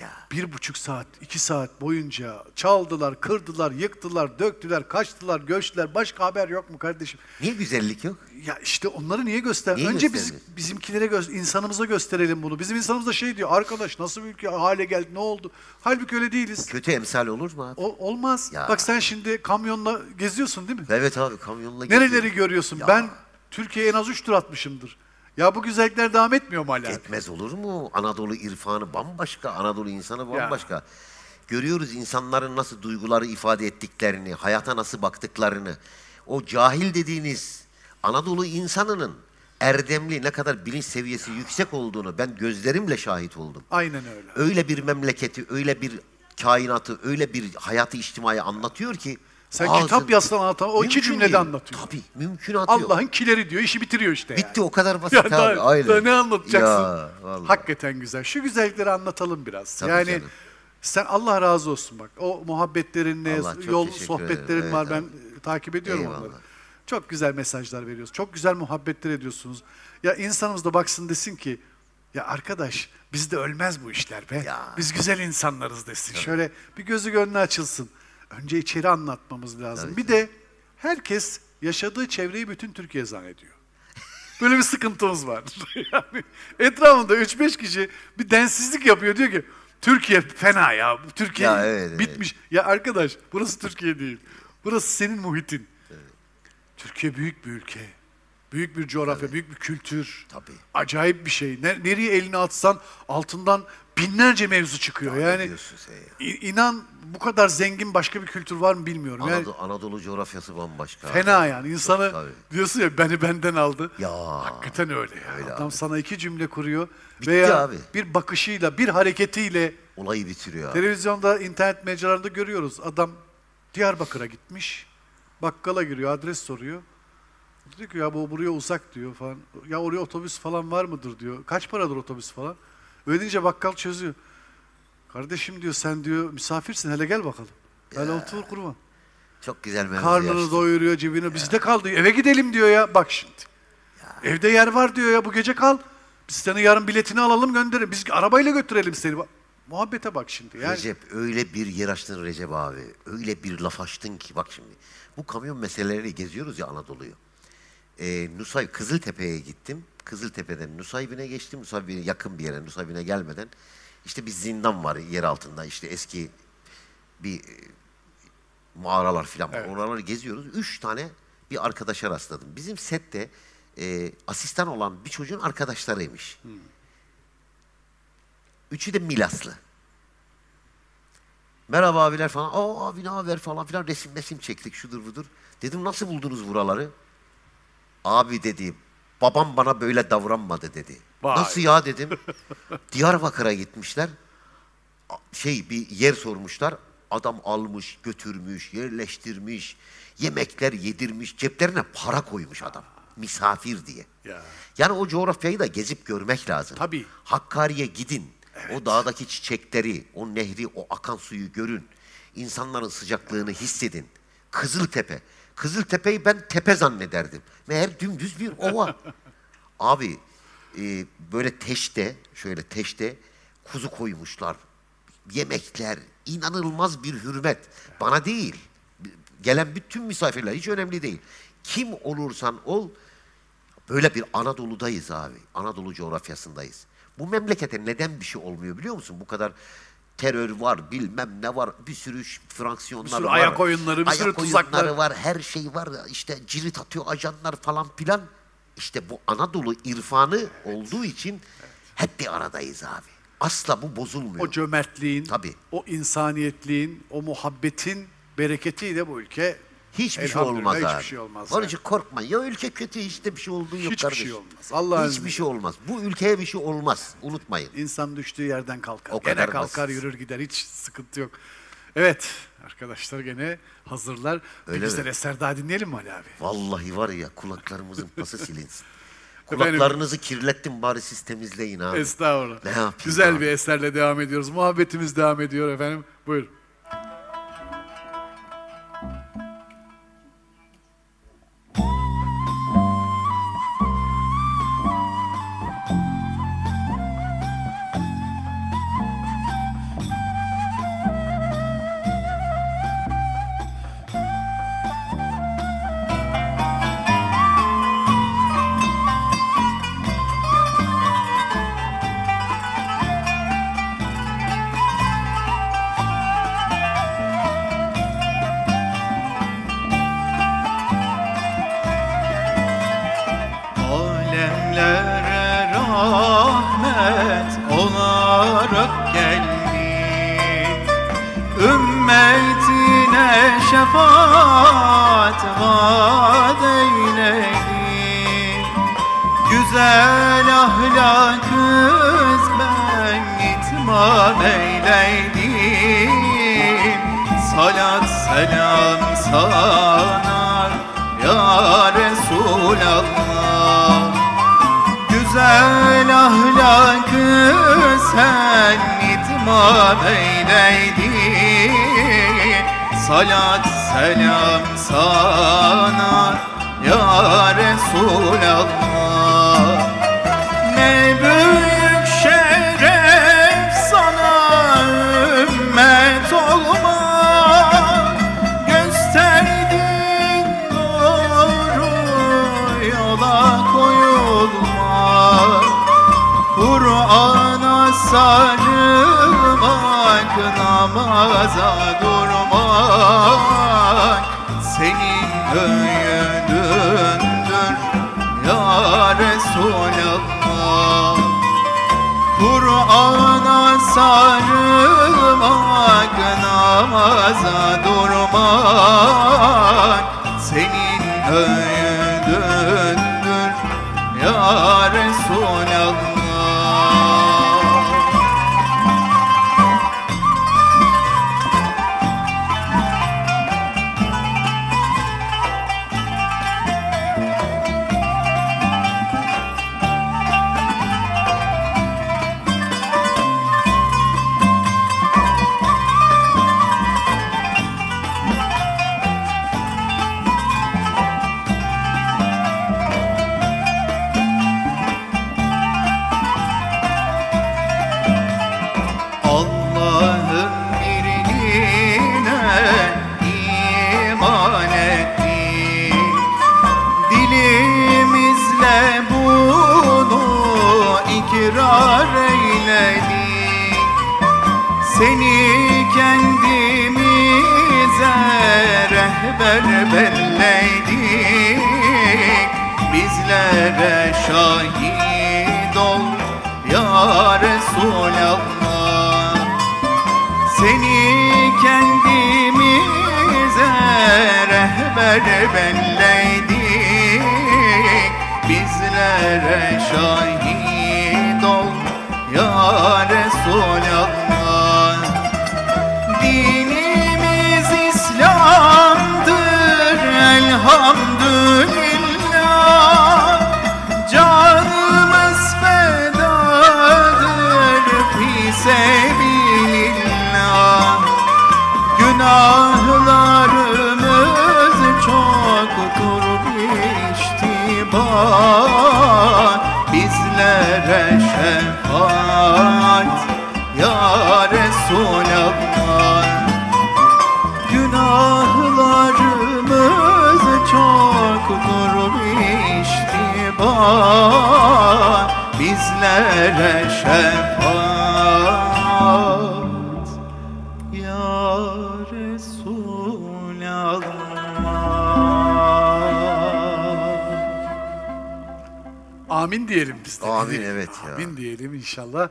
Ya. Bir buçuk saat, iki saat boyunca çaldılar, kırdılar, yıktılar, döktüler, kaçtılar, göçtüler. Başka haber yok mu kardeşim? Niye güzellik yok? Ya işte onları niye göster? Niye Önce biz, bizimkilere gö- insanımıza gösterelim bunu. Bizim insanımız da şey diyor, arkadaş nasıl bir ülke hale geldi, ne oldu? Halbuki öyle değiliz. Kötü emsal olur mu abi? O, olmaz. Ya. Bak sen şimdi kamyonla geziyorsun değil mi? Evet abi kamyonla Nereleri geziyorum. görüyorsun? Ya. Ben Türkiye'ye en az 3 tur atmışımdır. Ya bu güzellikler devam etmiyor mu hala? Etmez olur mu? Anadolu irfanı bambaşka, Anadolu insanı bambaşka. Görüyoruz insanların nasıl duyguları ifade ettiklerini, hayata nasıl baktıklarını. O cahil dediğiniz Anadolu insanının erdemli, ne kadar bilinç seviyesi yüksek olduğunu ben gözlerimle şahit oldum. Aynen öyle. Öyle bir memleketi, öyle bir kainatı, öyle bir hayatı içtimai anlatıyor ki Sen ağzın- kitap yazsan anlatan o iki cümlede değil. anlatıyor. Tabii, mümkünatı yok. Allah'ın kileri diyor, işi bitiriyor işte. yani. Bitti o kadar basit Ya abi. daha, Aynen. daha ne anlatacaksın? Ya, vallahi. Hakikaten güzel. Şu güzellikleri anlatalım biraz. Tabii yani canım. sen Allah razı olsun bak. O muhabbetlerinle, Allah yol sohbetlerin ederim. var. Evet ben takip ediyorum Eyvallah. onları. Çok güzel mesajlar veriyorsunuz. Çok güzel muhabbetler ediyorsunuz. Ya insanımız da baksın desin ki ya arkadaş bizde ölmez bu işler be. Ya. Biz güzel insanlarız desin. Şöyle bir gözü gönlü açılsın. Önce içeri anlatmamız lazım. bir de herkes yaşadığı çevreyi bütün Türkiye zannediyor. Böyle bir sıkıntımız var. [LAUGHS] yani etrafında 3-5 kişi bir densizlik yapıyor. Diyor ki Türkiye fena ya. Türkiye Ya evet, evet. bitmiş. Ya arkadaş burası Türkiye değil. Burası senin muhitin. Türkiye büyük bir ülke. Büyük bir coğrafya, büyük bir kültür. Tabii. Acayip bir şey. Ne- nereye elini atsan altından binlerce mevzu çıkıyor. Ne yani diyorsun sen ya? İ- İnan bu kadar zengin başka bir kültür var mı bilmiyorum. Yani Anadolu, Anadolu coğrafyası bambaşka. fena yani insanı Tabii. diyorsun ya beni benden aldı. Ya. Hakikaten öyle ya. Öyle Adam abi. sana iki cümle kuruyor veya abi. bir bakışıyla, bir hareketiyle Olayı bitiriyor abi. televizyonda, internet mecralarında görüyoruz. Adam Diyarbakır'a gitmiş. Bakkala giriyor, adres soruyor. Diyor ki ya bu buraya uzak diyor falan. Ya oraya otobüs falan var mıdır diyor. Kaç paradır otobüs falan. Öyle deyince bakkal çözüyor. Kardeşim diyor sen diyor misafirsin hele gel bakalım. Hele otur kurban. Çok güzel mevzu Karnını açtın. doyuruyor cebine. Bizde kal diyor. Eve gidelim diyor ya. Bak şimdi. Evde yer var diyor ya. Bu gece kal. Biz senin yarın biletini alalım gönderelim. Biz arabayla götürelim seni. Bak, muhabbete bak şimdi. Yani Recep öyle bir yer açtın Recep abi. Öyle bir laf açtın ki bak şimdi. Bu kamyon meseleleri geziyoruz ya Anadolu'yu. Ee, Nusay Kızıltepe'ye gittim. Kızıltepe'den Nusaybin'e geçtim. Nusaybin'e yakın bir yere Nusaybin'e gelmeden. işte bir zindan var yer altında. işte eski bir e, mağaralar falan var. Evet. Oraları geziyoruz. Üç tane bir arkadaşa rastladım. Bizim sette e, asistan olan bir çocuğun arkadaşlarıymış. Üçü de Milaslı. Merhaba abiler falan. Aa abi ne haber falan filan resim resim çektik şudur budur. Dedim nasıl buldunuz buraları? Abi dedi babam bana böyle davranmadı dedi. Vay. Nasıl ya dedim. [LAUGHS] Diyarbakır'a gitmişler. Şey bir yer sormuşlar. Adam almış, götürmüş, yerleştirmiş, yemekler yedirmiş, ceplerine para koymuş adam. Misafir diye. Ya. Yani o coğrafyayı da gezip görmek lazım. Tabii. Hakkari'ye gidin. O dağdaki çiçekleri, o nehri, o akan suyu görün. İnsanların sıcaklığını hissedin. Kızıltepe. Kızıltepe'yi ben tepe zannederdim. Meğer dümdüz bir ova. [LAUGHS] Abi e, böyle teşte, şöyle teşte kuzu koymuşlar. Yemekler, inanılmaz bir hürmet. Bana değil. Gelen bütün misafirler hiç önemli değil. Kim olursan ol Böyle bir Anadolu'dayız abi. Anadolu coğrafyasındayız. Bu memlekete neden bir şey olmuyor biliyor musun? Bu kadar terör var, bilmem ne var, bir sürü fraksiyonlar Bir sürü var. ayak oyunları, bir ayak sürü tuzaklar. oyunları var, her şey var. İşte cirit atıyor ajanlar falan filan. İşte bu Anadolu irfanı olduğu için hep bir aradayız abi. Asla bu bozulmuyor. o cömertliğin, Tabii. o insaniyetliğin, o muhabbetin bereketiyle bu ülke Hiçbir şey elhamdülillah olmaz hiçbir abi. şey olmaz Onun yani. için korkma. Ya ülke kötü işte bir şey olduğu yok Hiçbir kardeş. şey olmaz. Allah'ın Hiçbir şey olmaz. Bu ülkeye bir şey olmaz. Unutmayın. İnsan düştüğü yerden kalkar. O gene kadar kalkar basit. yürür gider hiç sıkıntı yok. Evet arkadaşlar gene hazırlar. Bir Öyle güzel mi? eser daha dinleyelim mi Ali abi? Vallahi var ya kulaklarımızın pası [LAUGHS] silinsin. Efendim? Kulaklarınızı kirlettim bari siz temizleyin abi. Estağfurullah. Ne yapayım Güzel abi? bir eserle devam ediyoruz. Muhabbetimiz devam ediyor efendim. Buyur. Bizlere şefaat Ya Resulallah Amin diyelim biz de. Amin, evet ya. Amin diyelim inşallah.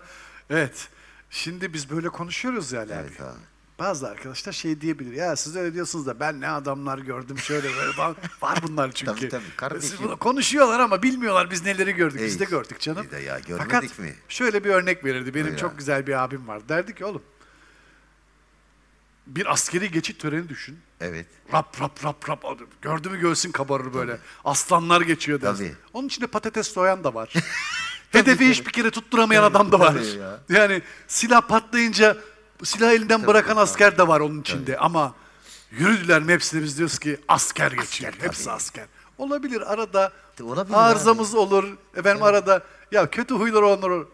Evet. Şimdi biz böyle konuşuyoruz ya Ali Evet abi. abi. Bazı arkadaşlar şey diyebilir. Ya siz öyle diyorsunuz da ben ne adamlar gördüm şöyle böyle falan. [LAUGHS] Var bunlar çünkü. Tabii, tabii, kardeşim. Siz konuşuyorlar ama bilmiyorlar biz neleri gördük. Biz de Ey, gördük canım. biz de ya, görmedik Fakat mi? şöyle bir örnek verirdi. Benim Buyur çok abi. güzel bir abim var. Derdi ki oğlum bir askeri geçit töreni düşün. Evet. Rap rap rap rap. Gördü mü göğsün kabarır böyle. Aslanlar geçiyor dersin. Tabii. Onun içinde patates soyan da var. [LAUGHS] Hedefi hiçbir kere tutturamayan adam da var. tabii ya. Yani silah patlayınca silah elinden bırakan asker de var onun içinde. Ama yürüdüler mi hepsini biz diyoruz ki asker geçiyor. tabii. Hepsi asker. Olabilir arada Olabilir arızamız olur. Efendim arada ya kötü huylar olur.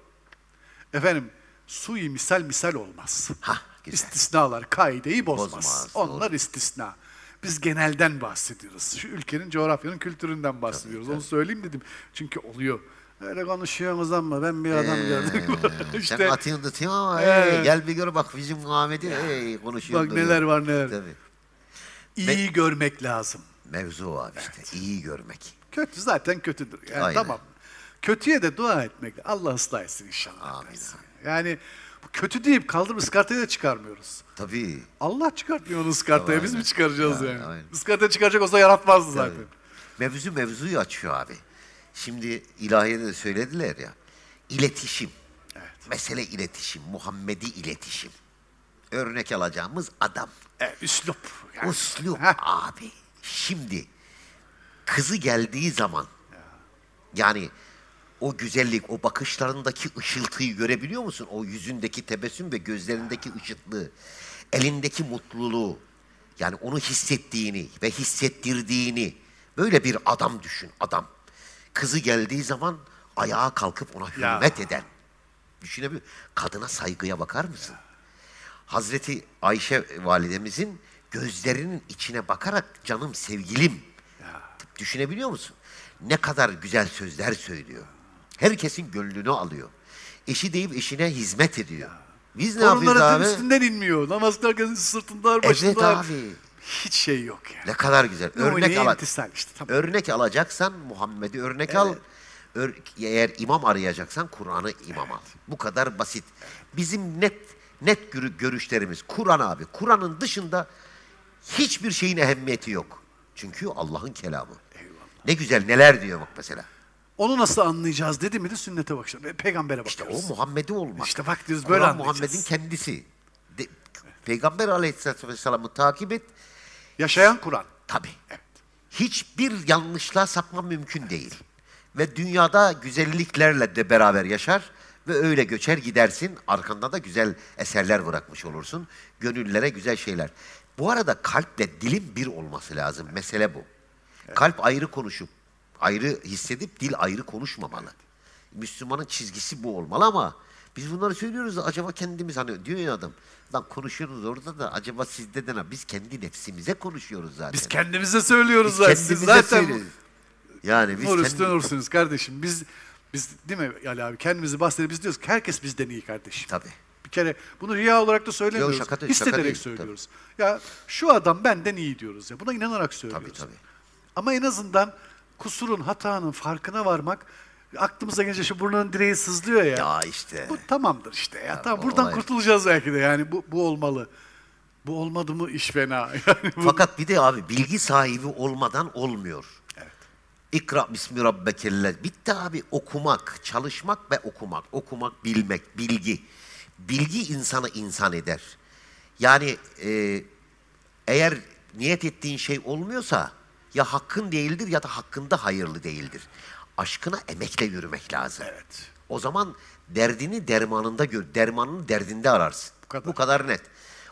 Efendim sui misal misal olmaz. Hah, güzel. İstisnalar kaideyi bozmaz. Bozmaz, Onlar istisna. Biz genelden bahsediyoruz. Şu ülkenin coğrafyanın kültüründen bahsediyoruz. Onu söyleyeyim dedim. Çünkü oluyor. Öyle konuşuyorsunuz ama ben bir adam gördüm. [LAUGHS] Sen işte atıyorsun tutuyorsun ama Evet. hey, gel bir gör bak bizim Muhammed'i hey, konuşuyor. bak duruyor. neler var neler. Tabii. İyi görmek lazım. Mevzu o abi işte. iyi görmek. Kötü zaten kötüdür. Yani Aynen. tamam. Kötüye de dua etmek. Allah ıslah etsin inşallah. Amin. dersin. Yani bu kötü deyip kaldırıp ıskartayı da çıkarmıyoruz. Tabii. Allah çıkartmıyor onu ıskartaya. Biz mi çıkaracağız Yani, yani? aynen. Iskartaya çıkaracak olsa yaratmazdı zaten. Mevzu mevzuyu açıyor abi. Şimdi ilahiyede de söylediler ya. İletişim. Mesele iletişim. Muhammedi iletişim. Örnek alacağımız adam. E, üslup. yani. Uslup Heh. abi. Şimdi kızı geldiği zaman yani o güzellik, o bakışlarındaki ışıltıyı görebiliyor musun? O yüzündeki tebessüm ve gözlerindeki ışıklığı, elindeki mutluluğu. Yani onu hissettiğini ve hissettirdiğini böyle bir adam düşün, adam. Kızı geldiği zaman ayağa kalkıp ona Ya. hürmet eden. Düşünebiliyor Kadına saygıya bakar mısın? Hazreti Ayşe validemizin gözlerinin içine bakarak canım sevgilim. Düşünebiliyor musun? Ne kadar güzel sözler söylüyor. Herkesin gönlünü alıyor. Eşi deyip eşine hizmet ediyor. Biz ne yapıyoruz Torunların abi? üstünden inmiyor. Namaz kılarken sırtında Evet başında var. abi. Hiç şey yok yani. Ne kadar güzel. Örnek al. işte. Tamam. Örnek alacaksan Muhammed'i örnek al. Ör- eğer imam arayacaksan Kur'an'ı imam al. Bu kadar basit. Bizim net net görü- görüşlerimiz Kur'an abi. Kur'an'ın dışında hiçbir şeyin ehemmiyeti yok. Çünkü Allah'ın kelamı. Ne güzel neler diyor bak mesela. Onu nasıl anlayacağız dedi mi de sünnete bakacağız. Peygambere İşte bakıyoruz. o Muhammed'i olmak. İşte bak diyoruz, böyle anlayacağız. Muhammed'in kendisi. De- Peygamber aleyhisselatü vesselam'ı takip et. Yaşayan Kur'an. Tabii. Hiçbir yanlışlığa sapma mümkün değil. Ve dünyada güzelliklerle de beraber yaşar ve öyle göçer gidersin. Arkanda da güzel eserler bırakmış olursun. Gönüllere güzel şeyler. Bu arada kalple dilin bir olması lazım. Mesele bu. Kalp ayrı konuşup, ayrı hissedip dil ayrı konuşmamalı. Müslümanın çizgisi bu olmalı ama biz bunları söylüyoruz da acaba kendimiz hani diyor ya adam lan konuşuyoruz orada da acaba sizde de ne? Biz kendi nefsimize konuşuyoruz zaten. Biz kendimize söylüyoruz Biz zaten. Siz kendimize zaten söylüyoruz. Yani biz nur üstüne nursunuz kardeşim. Biz biz değil mi Ali abi kendimizi bahsedip biz diyoruz ki herkes bizden iyi kardeşim. Tabii. Bir kere bunu riya olarak da söylemiyoruz. Yok, şaka değil, şaka Hissederek değil, söylüyoruz. Ya şu adam benden iyi diyoruz ya. Buna inanarak söylüyoruz. tabii. Ama en azından kusurun, hatanın farkına varmak aklımıza gelince şu burnunun direği sızlıyor ya. Ya işte. Bu tamamdır işte ya. tamam o buradan olay. kurtulacağız belki de yani bu bu olmalı. Bu olmadı mı iş fena. [LAUGHS] Yani bu- Fakat bir de abi bilgi sahibi olmadan olmuyor. Evet. İkra bismi rabbekelle. Bitti abi okumak, çalışmak ve okumak. Okumak, bilmek, bilgi. Bilgi insanı insan eder. Yani e, eğer niyet ettiğin şey olmuyorsa ya hakkın değildir ya da hakkında hayırlı değildir. Aşkına emekle yürümek lazım. Evet. O zaman derdini dermanında gör, dermanını derdinde ararsın. Bu kadar. net.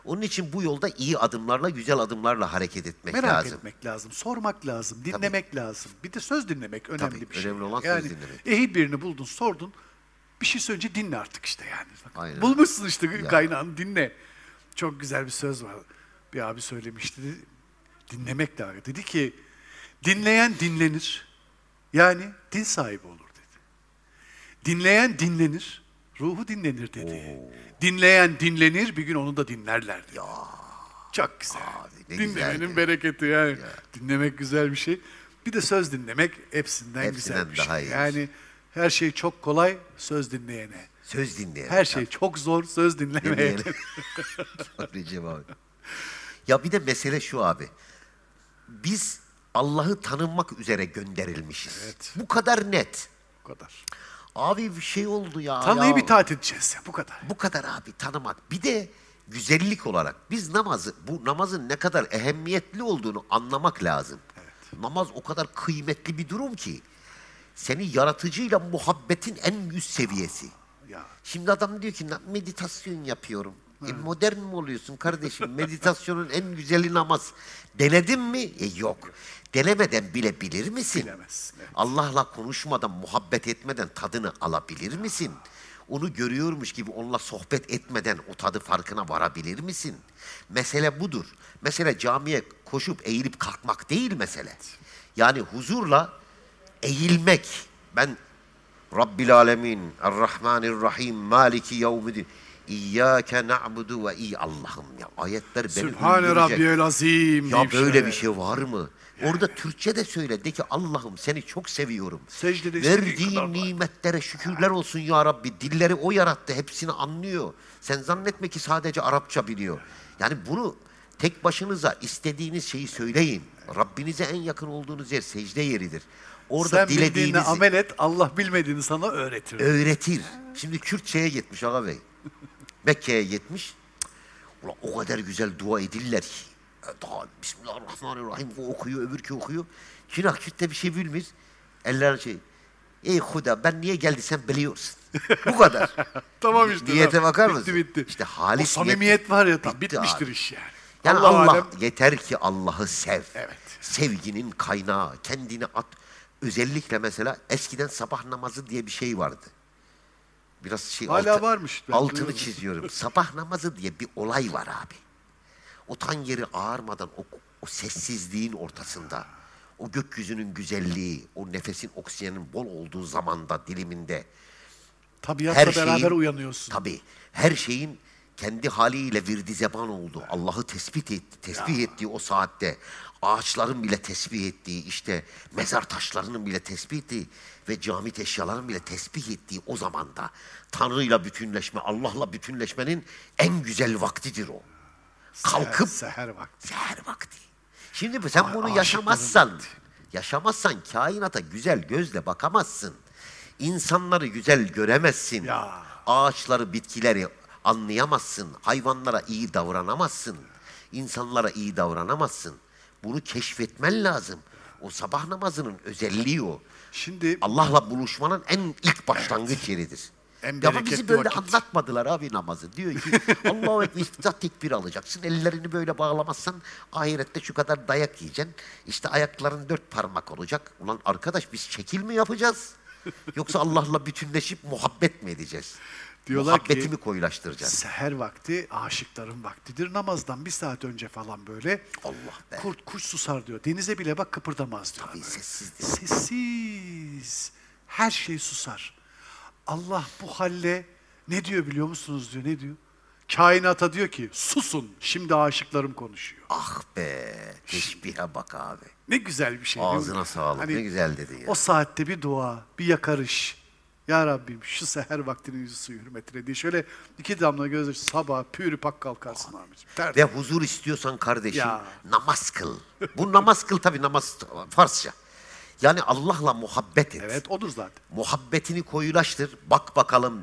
Onun için bu yolda iyi adımlarla, güzel adımlarla hareket etmek Merak lazım. etmek lazım, sormak lazım, dinlemek lazım. Bir de söz dinlemek önemli Tabii, bir şey. önemli olan söz yani, dinlemek. ehil birini buldun, sordun. Bir şey söyleyince dinle artık işte yani. Bak, Aynen. Bulmuşsun işte kaynağını dinle. Çok güzel bir söz var. Bir abi söylemişti. Dinlemek lazım. Dedi ki dinleyen dinlenir. Yani din sahibi olur dedi. Dinleyen dinlenir. Ruhu dinlenir dedi. Dinleyen dinlenir. Bir gün onu da dinlerler dedi. Çok güzel. ne Dinlemenin güzeldi. bereketi yani. Dinlemek güzel bir şey. Bir de söz dinlemek hepsinden, Hepsinden güzel bir daha şey. iyi. Yani her şey çok kolay söz dinleyene. Söz dinleyen. Her şey çok zor söz dinlemeye. Dinleyelim. [LAUGHS] Recep abi. Ya bir de mesele şu abi. Biz Allah'ı tanınmak üzere gönderilmişiz. Evet. Bu kadar net. Bu kadar. Abi bir şey oldu ya. Tanrı'yı ya. itaat edeceğiz ya bu kadar. Bu kadar abi tanımak. Bir de güzellik olarak biz namazı, bu namazın ne kadar ehemmiyetli olduğunu anlamak lazım. Namaz o kadar kıymetli bir durum ki seni yaratıcıyla muhabbetin en üst seviyesi. Ya Şimdi adam diyor ki "Na- meditasyon yapıyorum. E modern mi oluyorsun kardeşim? Meditasyonun en güzeli namaz. Denedin mi? E yok. Denemeden bile bilir misin? Bilemezsin, evet. Allah'la konuşmadan, muhabbet etmeden tadını alabilir misin? Onu görüyormuş gibi onunla sohbet etmeden o tadı farkına varabilir misin? Mesele budur. Mesele camiye koşup eğilip kalkmak değil mesele. Yani huzurla eğilmek. Ben Rabbil Alemin, Errahmanirrahim, Maliki Yevmiddin. İyyâke na'budu ve iyi Allah'ım ya. Ayetler beni Sübhane. Rabbiyel Azim. Ya böyle şöyle. bir şey var mı? Orada Türkçe de söyle. De ki Allah'ım seni çok seviyorum. Secdede Verdiğin nimetlere şükürler olsun ya Rabbi. Dilleri o yarattı. Hepsini anlıyor. Sen zannetme ki sadece Arapça biliyor. Yani bunu tek başınıza istediğiniz şeyi söyleyin. Rabbinize en yakın olduğunuz yer secde yeridir. Orada Sen bildiğinle dilediğinizi amel et, Allah bilmediğini sana öğretir. öğretir. Şimdi Kürtçe'ye gitmiş Ağa Bey. Mekke'ye gitmiş. Ulan o kadar güzel dua ediller ki. Daha Bismillahirrahmanirrahim o okuyor, öbürkü okuyor. Şimdi Kürt'te bir şey bilmiyor. Eller şey. Ey Huda ben niye geldiysem biliyorsun. [LAUGHS] Bu kadar. Tamam işte. Niyete tamam. bakar bitti, mısın? Bitti İşte O halis samimiyet var ya tam Bitti bitmiştir abi. iş yani. Yani Allah Allah, alem- yeter ki Allah'ı sev. Evet. Sevginin kaynağı, kendini at. Özellikle mesela eskiden sabah namazı diye bir şey vardı. Biraz şey Hala varmış, ben altını duyuyorum. çiziyorum. [LAUGHS] sabah namazı diye bir olay var abi. O tan yeri ağarmadan o, o sessizliğin ortasında, o gökyüzünün güzelliği, o nefesin oksijenin bol olduğu zamanda diliminde Tabiatla her beraber şeyin, uyanıyorsun. Tabii. Her şeyin kendi haliyle virdi zeban oldu. Allah'ı tespit etti, tesbih ettiği o saatte. Ağaçların bile tesbih ettiği, işte mezar taşlarının bile tesbih ettiği ve cami eşyaların bile tesbih ettiği o zamanda Tanrı'yla bütünleşme, Allah'la bütünleşmenin en güzel vaktidir o. Kalkıp Seher vakti. seher vakti. Şimdi sen Ay, bunu yaşamazsan, yaşamazsan kainata güzel gözle bakamazsın. İnsanları güzel göremezsin. Ya. Ağaçları, bitkileri anlayamazsın. Hayvanlara iyi davranamazsın. İnsanlara iyi davranamazsın. Bunu keşfetmen lazım. O sabah namazının özelliği o. Şimdi Allah'la buluşmanın en ilk başlangıç yeridir. En Ya bizi böyle vakit. anlatmadılar abi namazı. Diyor ki [LAUGHS] Allahu Ekber iftizah tekbir alacaksın. Ellerini böyle bağlamazsan ahirette şu kadar dayak yiyeceksin. İşte ayakların dört parmak olacak. Ulan arkadaş biz şekil mi yapacağız? Yoksa Allah'la bütünleşip muhabbet mi edeceğiz? Diyorlar ki- Muhabbetimi koyulaştıracağız. seher vakti aşıkların vaktidir. Namazdan bir saat önce falan böyle Allah be. kurt kuş susar diyor. Denize bile bak kıpırdamaz diyor. Tabii sessizdir. Sessiz. Her şey susar. Allah bu halle ne diyor biliyor musunuz diyor. Ne diyor? Kainata diyor ki susun şimdi aşıklarım konuşuyor. Ah be. Teşbihe bak abi. Ne güzel bir şey. Ağzına sağlık. Hani ne güzel dedin ya. O saatte bir dua, bir yakarış. Ya Rabbim şu seher vaktinin yüzü suyu hürmetine diye şöyle iki damla gözyaşı sabah pürü pak kalkarsın abicim. Ve huzur istiyorsan kardeşim Ya. namaz kıl. Bu namaz kıl tabii namaz Farsça. Yani Allah'la muhabbet et. Evet odur zaten. Muhabbetini koyulaştır. Bak bakalım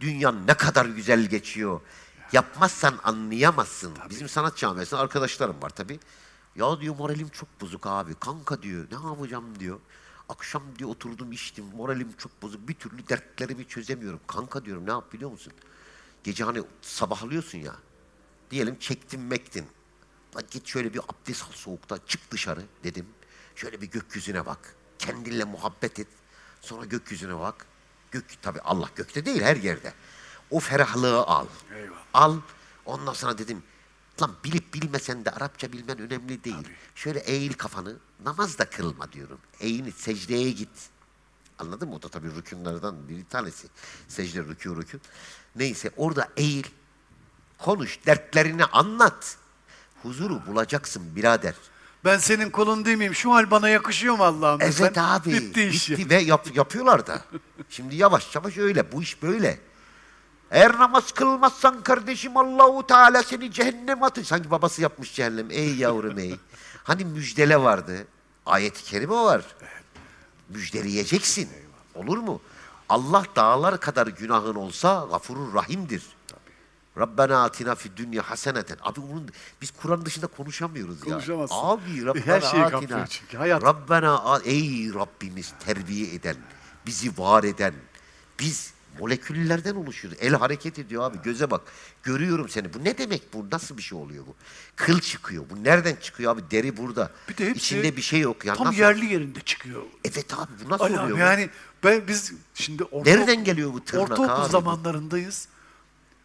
dünya ne kadar güzel geçiyor. Yapmazsan anlayamazsın. Bizim sanat camiasında arkadaşlarım var tabii. Ya diyor moralim çok bozuk abi. Kanka diyor ne yapacağım diyor. Akşam diyor oturdum içtim moralim çok bozuk. Bir türlü dertlerimi çözemiyorum. Kanka diyorum ne yap biliyor musun? Gece hani sabahlıyorsun ya. Diyelim çektin mektin. Lan git şöyle bir abdest al soğukta. Çık dışarı dedim. Şöyle bir gökyüzüne bak. Kendinle muhabbet et. Sonra gökyüzüne bak. Gök tabii Allah gökte değil her yerde. O ferahlığı al. Eyvallah. Al. Ondan sonra dedim lan bilip bilmesen de Arapça bilmen önemli değil. Şöyle eğil kafanı. Namaz da kılma diyorum. Eğil secdeye git. Anladın mı? O da tabii rükünlerden bir tanesi. Secde, rükû, rükün. Neyse orada eğil. Konuş, dertlerini anlat. Huzuru bulacaksın birader. Ben senin kulun değil miyim? Şu hal bana yakışıyor mu Allah'ım? Evet desen, abi. Bitti. Bitti ve yap- yapıyorlar da. [LAUGHS] Şimdi yavaş yavaş öyle. Bu iş böyle. Eğer namaz kılmazsan kardeşim Allahu Teala seni cehenneme atır. Sanki babası yapmış cehennem. Ey yavrum ey. Hani müjdele vardı. Ayet-i kerime var. Müjdeleyeceksin. Olur mu? Allah dağlar kadar günahın olsa gafurur rahimdir. Rabbena atina fid dünya haseneten. Abi onun biz Kur'an dışında konuşamıyoruz ya. Konuşamazsın. Abi Rabbena Her şeyi atina. çünkü, hayat. Rabbena ey Rabbimiz terbiye eden, bizi var eden. Biz moleküllerden oluşuyoruz. El hareket ediyor abi. Göze bak. Görüyorum seni. Bu ne demek bu? Nasıl bir şey oluyor bu? Kıl çıkıyor. Bu nereden çıkıyor abi? Deri burada. Bir de hepsi İçinde bir şey yok. Ya Tam nasıl? yerli yerinde çıkıyor. Evet abi bu nasıl Allah'ım oluyor? yani ben biz şimdi orta, Nereden geliyor bu tırnak ortaokul abi? zamanlarındayız.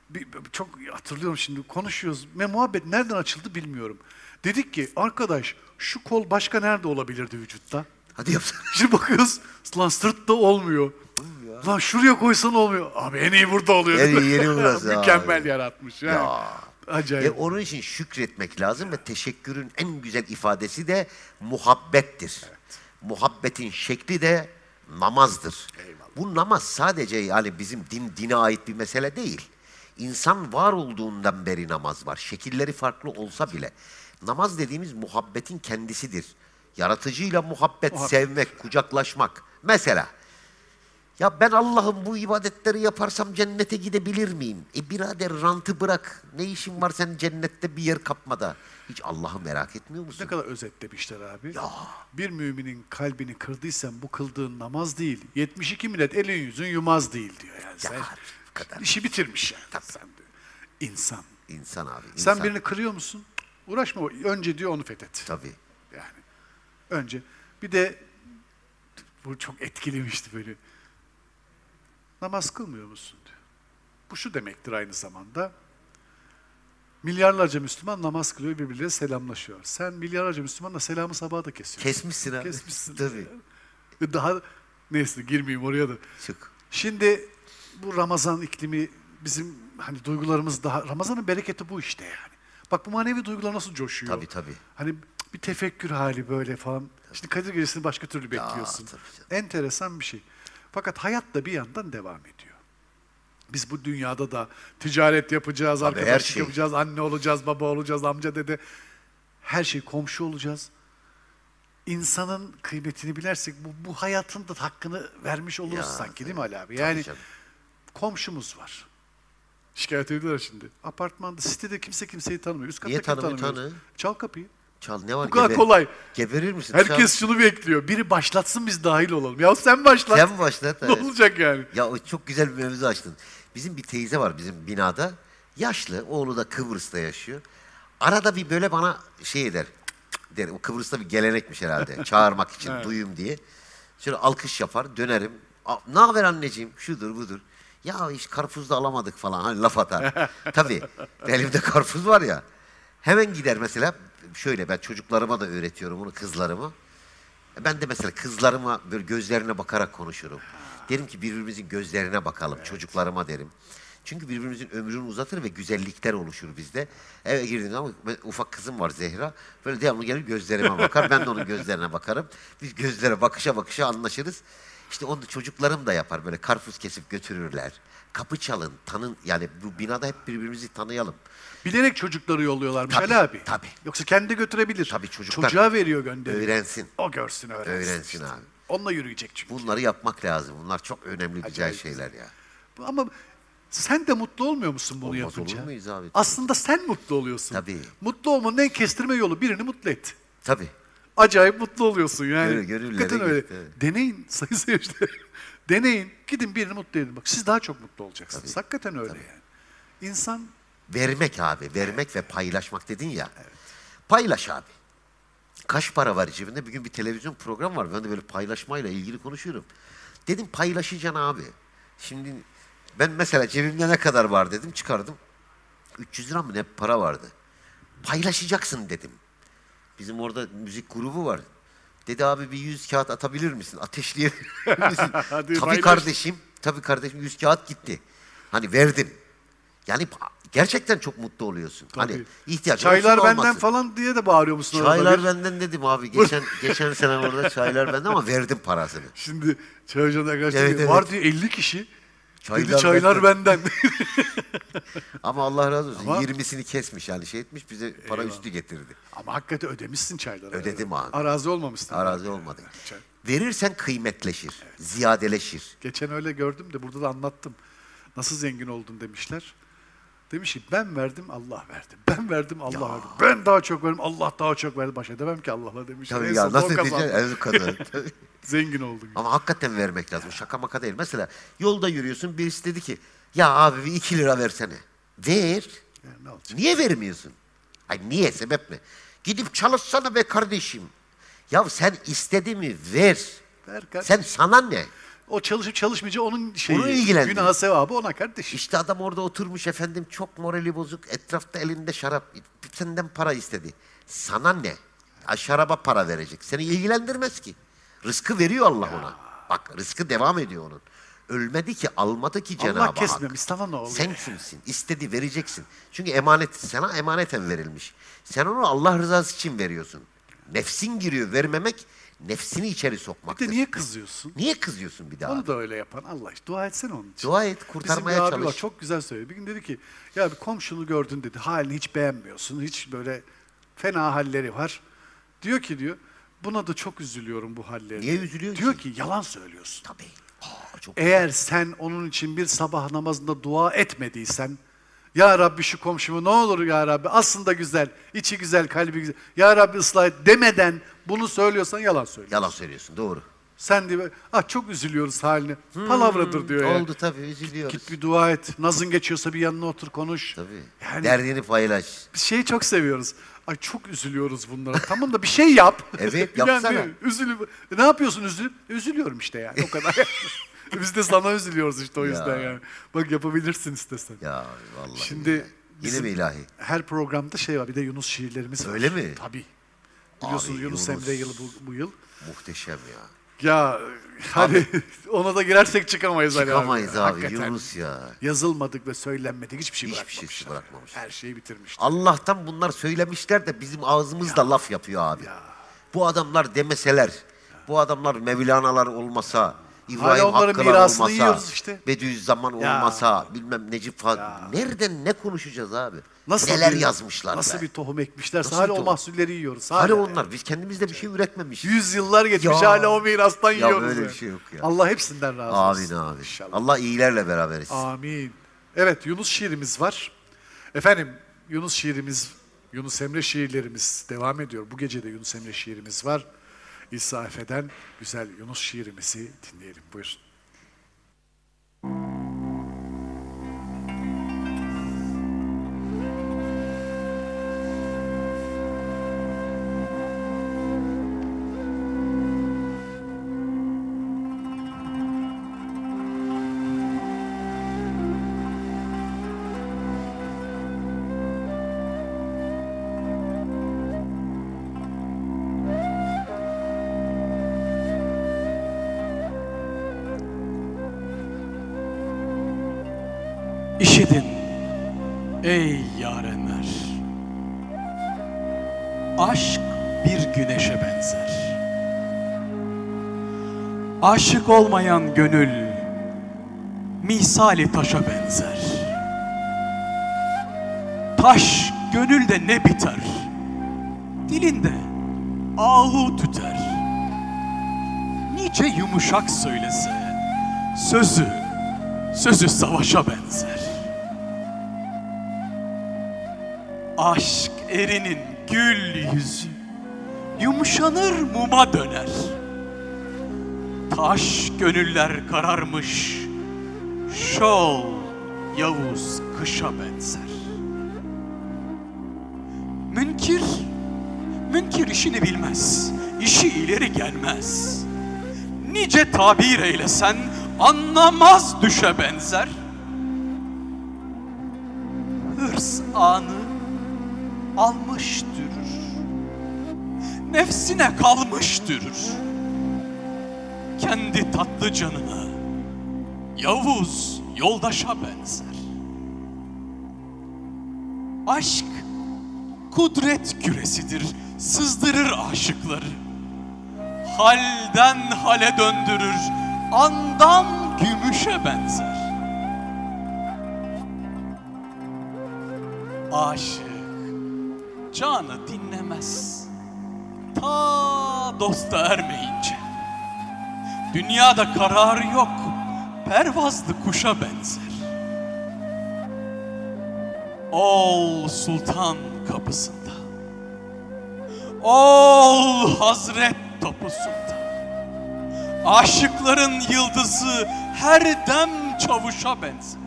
Bir, bir- çok hatırlıyorum şimdi konuşuyoruz. Ve muhabbet nereden açıldı bilmiyorum. Dedik ki arkadaş şu kol başka nerede olabilirdi vücutta? Hadi yapsana. Şimdi bakıyoruz lan sırtta olmuyor. Lan şuraya koysan olmuyor. Abi en iyi burada oluyor. En iyi yeri burası [LAUGHS] Mükemmel abi. yaratmış. Ya. Acayip. Ve onun için şükretmek lazım ve teşekkürün en güzel ifadesi de muhabbettir. Muhabbetin şekli de namazdır. Bu namaz sadece yani bizim din dine ait bir mesele değil. İnsan var olduğundan beri namaz var. Şekilleri farklı olsa bile. Namaz dediğimiz muhabbetin kendisidir. Yaratıcıyla muhabbet, Muhabbet. sevmek, kucaklaşmak. Mesela ya ben Allah'ım bu ibadetleri yaparsam cennete gidebilir miyim? E birader rantı bırak. Ne işin var senin cennette bir yer kapmada? Hiç Allah'ı merak etmiyor musun? Ne kadar özetlemişler abi. Ya. Bir müminin kalbini kırdıysan bu kıldığın namaz değil. 72 millet elin yüzün yumaz değil diyor. Yani sen bu kadar. işi bitirmiş yani. Sen diyor. İnsan. İnsan abi. Sen insan. birini kırıyor musun? Uğraşma. Önce diyor onu fethet. Tabii. Yani önce. Bir de bu çok etkilemişti böyle. Namaz kılmıyor musun diyor. Bu şu demektir aynı zamanda. Milyarlarca Müslüman namaz kılıyor birbirleriyle selamlaşıyor. Sen milyarlarca Müslümanla selamı sabaha da kesiyorsun. Kesmişsin abi. Kesmişsin. Tabii. Ve Daha neyse girmeyeyim oraya da. Çık. Şimdi bu Ramazan iklimi bizim hani duygularımız daha Ramazan'ın bereketi bu işte yani. Bak bu manevi duygular nasıl coşuyor. Tabii, tabii. Hani bir tefekkür hali böyle falan. Şimdi Kadir Gecesi'ni başka türlü Ya, bekliyorsun. tabii canım. Enteresan bir şey. Fakat hayat da bir yandan devam ediyor. Biz bu dünyada da ticaret yapacağız, her arkadaşlık şey. yapacağız, anne olacağız, baba olacağız, amca dede. Her şey komşu olacağız. İnsanın kıymetini bilersek bu, bu hayatın da hakkını vermiş oluruz Ya, sanki değil mi Ali abi? Yani komşumuz var. Şikayet ediyorlar şimdi. Apartmanda, sitede kimse kimseyi tanımıyor. Üst katta Niye tanımıyor, tanı? Çal kapıyı. Çal ne var? Bu kadar Gebe- kolay. Geberir misin? Herkes şunu bekliyor. Biri başlatsın biz dahil olalım. Ya sen başlat. Sen başlat. [LAUGHS] ne evet. olacak yani? Ya o çok güzel bir mevzu açtın. Bizim bir teyze var bizim binada. Yaşlı, oğlu da Kıbrıs'ta yaşıyor. Arada bir böyle bana şey eder. Der. O Kıbrıs'ta bir gelenekmiş herhalde. [LAUGHS] Çağırmak için, Evet. duyayım diye. Şöyle alkış yapar, dönerim. "A- Ne haber anneciğim? Şudur budur. Ya hiç karpuz da alamadık falan. Hani laf atar. [LAUGHS] Tabii. Elimde karpuz var ya. Hemen gider mesela. Şöyle ben çocuklarıma da öğretiyorum bunu kızlarıma. Ben de mesela kızlarıma böyle gözlerine bakarak konuşurum. Derim ki birbirimizin gözlerine bakalım çocuklarıma derim. Çünkü birbirimizin ömrünü uzatır ve güzellikler oluşur bizde. Eve girdiğim zaman ben- ufak kızım var Zehra. Böyle devamlı gelir gözlerime bakar. Ben de onun gözlerine bakarım. Biz gözlere bakışa bakışa anlaşırız. İşte onu çocuklarım da yapar. Böyle karpuz kesip götürürler. Kapı çalın, tanın. Yani bu binada hep birbirimizi tanıyalım. Bilerek çocukları yolluyorlarmış Tabii, Ali abi. tabii. Yoksa kendi götürebilir. Tabii çocuklar Çocuğa veriyor gönderiyor. Öğrensin. O görsün öğrensin. Öğrensin abi. Onunla yürüyecek çünkü. Bunları yapmak lazım. Bunlar çok önemli, güzel Acayip şeyler ya. Ama sen de mutlu olmuyor musun bunu Olmaz yapınca? olur muyuz abi? Aslında sen mutlu oluyorsun. Tabii. Mutlu olmanın en kestirme yolu birini mutlu et. Tabii. Acayip mutlu oluyorsun yani. Gönül- gönüllere Hakikaten öyle. gitti, evet. Deneyin sayın [LAUGHS] seyirciler. Deneyin. Gidin birini mutlu edin. Bak siz daha çok mutlu olacaksınız. Hakikaten öyle yani. İnsan Vermek abi, vermek ve paylaşmak dedin ya. Paylaş abi. Kaç para var cebinde? Bir gün bir televizyon programı var. Ben de böyle paylaşmayla ilgili konuşuyorum. Dedim paylaşacaksın abi. Şimdi ben mesela cebimde ne kadar var dedim çıkardım. 300 lira mı ne para vardı. Paylaşacaksın dedim. Bizim orada müzik grubu var. Dedi abi bir 100 kağıt atabilir misin? Ateşleyebilir misin? [LAUGHS] Hadi tabii paylaş. kardeşim. Tabii kardeşim 100 kağıt gitti. Hani verdim. Yani gerçekten çok mutlu oluyorsun. Hani Tabii. ihtiyacın çaylar benden olmasın. falan diye de bağırıyor musun? Çaylar benden dedim abi. [LAUGHS] Geçen geçen sene orada çaylar benden ama verdim parasını. Şimdi çay ocağına Evet, evet. var diyor 50 kişi. Çaylar dedi çaylar benden. [LAUGHS] Ama Allah razı olsun. Ama- 20'sini kesmiş yani şey etmiş bize para Eyvallah. üstü getirdi. Ama hakikaten ödemişsin çayları. Ödedim abi. Arazi olmamışsın. Arazi olmadı. Çay. Verirsen kıymetleşir, ziyadeleşir. Geçen öyle gördüm de burada da anlattım. Nasıl zengin oldun demişler. Demiş ki ben verdim Allah verdi. Ben verdim Allah verdi. Ben daha çok verdim Allah daha çok verdi. Baş edemem ki Allah'la demişler. Tabii En ya nasıl diyeceksin? Kazanır. [LAUGHS] Tabii. Zengin oldun. Ama hakikaten vermek lazım. Şaka maka değil. Mesela yolda yürüyorsun birisi dedi ki ya abi bir iki lira versene. Ver. Yani ne olacak? Niye vermiyorsun? Ay niye sebep ne? Gidip çalışsana be kardeşim. Ya sen istedi mi ver. Ver kardeşim. Sen sana ne? O çalışıp çalışmayınca onun şeyi. Onu ilgilendiriyor. Günah sevabı ona kardeşim. İşte adam orada oturmuş efendim çok morali bozuk. Etrafta elinde şarap. Senden para istedi. Sana ne? Ha, şaraba para verecek. Seni ilgilendirmez ki. Rızkı veriyor Allah ona. Bak rızkı devam ediyor onun. Ölmedi ki almadı ki Cenab-ı Allah Hak. kesmemiş sana ne oluyor? Sen kimsin? İstedi vereceksin. Çünkü emanet sana emaneten verilmiş. Sen onu Allah rızası için veriyorsun. Nefsin giriyor vermemek nefsini içeri Bir sokmaktır. de niye kızıyorsun? Niye kızıyorsun bir daha? Onu da öyle yapan Allah işte. Dua etsene onun için. Dua et, Bizim kurtarmaya bir var çalış. çok güzel söyledi. Bir gün dedi ki ya bir komşunu gördün dedi. Halini hiç beğenmiyorsun. Hiç böyle fena halleri var. Diyor ki diyor buna da çok üzülüyorum bu hallerine. Niye üzülüyor Diyor ki? ki yalan söylüyorsun. Tabii. Aa, çok Eğer sen onun için bir sabah namazında dua etmediysen ya Rabbi şu komşumu ne olur ya Rabbi aslında güzel, içi güzel, kalbi güzel. Ya Rabbi ıslah et demeden bunu söylüyorsan yalan söylüyorsun. Yalan söylüyorsun doğru. Sen diyor ah çok üzülüyoruz haline. Palavradır diyor ya. Hmm, Oldu tabii üzülüyoruz. Git bir dua et. Nazın geçiyorsa bir yanına otur konuş. Tabii. Yani Derdini paylaş. biz şeyi çok seviyoruz. Ay çok üzülüyoruz bunlara. tamam da bir şey yap. Evet, [LAUGHS] Yani yapsana. üzülü E, ne yapıyorsun üzülüp? Üzülüyorum işte yani o kadar. [LAUGHS] [LAUGHS] Biz de sana üzülüyoruz işte o Ya. yüzden yani. Bak yapabilirsin istesen. Ya vallahi. Şimdi Yine bizim mi ilahi? Her programda şey var. Bir de Yunus şiirlerimiz var. Öyle mi? Tabii. Biliyorsunuz Abi, Yunus, Yunus- Emre yılı bu, bu yıl. Muhteşem ya. Ya hani [LAUGHS] ona da girersek çıkamayız Ali abi. Çıkamayız abi Hakikaten. Yunus ya. Yazılmadık ve söylenmedik hiçbir şey Hiçbir şey bırakmamış. Her şeyi bitirmişler. Allah'tan bunlar söylemişler de bizim ağzımızda laf yapıyor abi. Bu adamlar demeseler, bu adamlar Mevlana'lar olmasa, İbrahim onların Hakkılar mirasını olmasa, yiyoruz işte. Bediüzzaman Ya. olmasa, bilmem Necip Fazıl. Nereden ne konuşacağız abi? Nasıl Neler bir- yazmışlar Nasıl be. bir tohum ekmişler. Nasıl hala bir o tohum? mahsulleri yiyoruz. Hala. onlar biz kendimizde bir şey üretmemişiz. Yüz yıllar geçmiş Ya. hala o mirastan Ya yiyoruz. böyle ya. bir şey yok ya. Allah hepsinden razı Amin olsun. abi. İnşallah. Allah iyilerle beraberiz. Amin. Evet Yunus şiirimiz var. Efendim Yunus şiirimiz, Yunus Emre şiirlerimiz devam ediyor. Bu gece de Yunus Emre şiirimiz var. İsa Efe'den güzel Yunus şiirimizi dinleyelim. Buyurun. İşidin ey yarenler. Aşk bir güneşe benzer. Aşık olmayan gönül misali taşa benzer. Taş gönülde ne biter? Dilinde ahu tüter. Nice yumuşak söylese sözü sözü savaşa benzer. Aşk erinin gül yüzü yumuşanır muma döner. Taş gönüller kararmış, şol Yavuz kışa benzer. Münkir, münkir işini bilmez, işi ileri gelmez. Nice tabir eylesen anlamaz düşe benzer. Hırs anı almış dürür. Nefsine kalmış dürür. Kendi tatlı canına Yavuz yoldaşa benzer. Aşk kudret küresidir, sızdırır aşıkları halden hale döndürür, andan gümüşe benzer. Aşık canı dinlemez, ta dosta ermeyince. Dünyada karar yok, pervazlı kuşa benzer. Ol sultan kapısında. Ol Hazret topusunda. Aşıkların yıldızı her dem çavuşa benzer.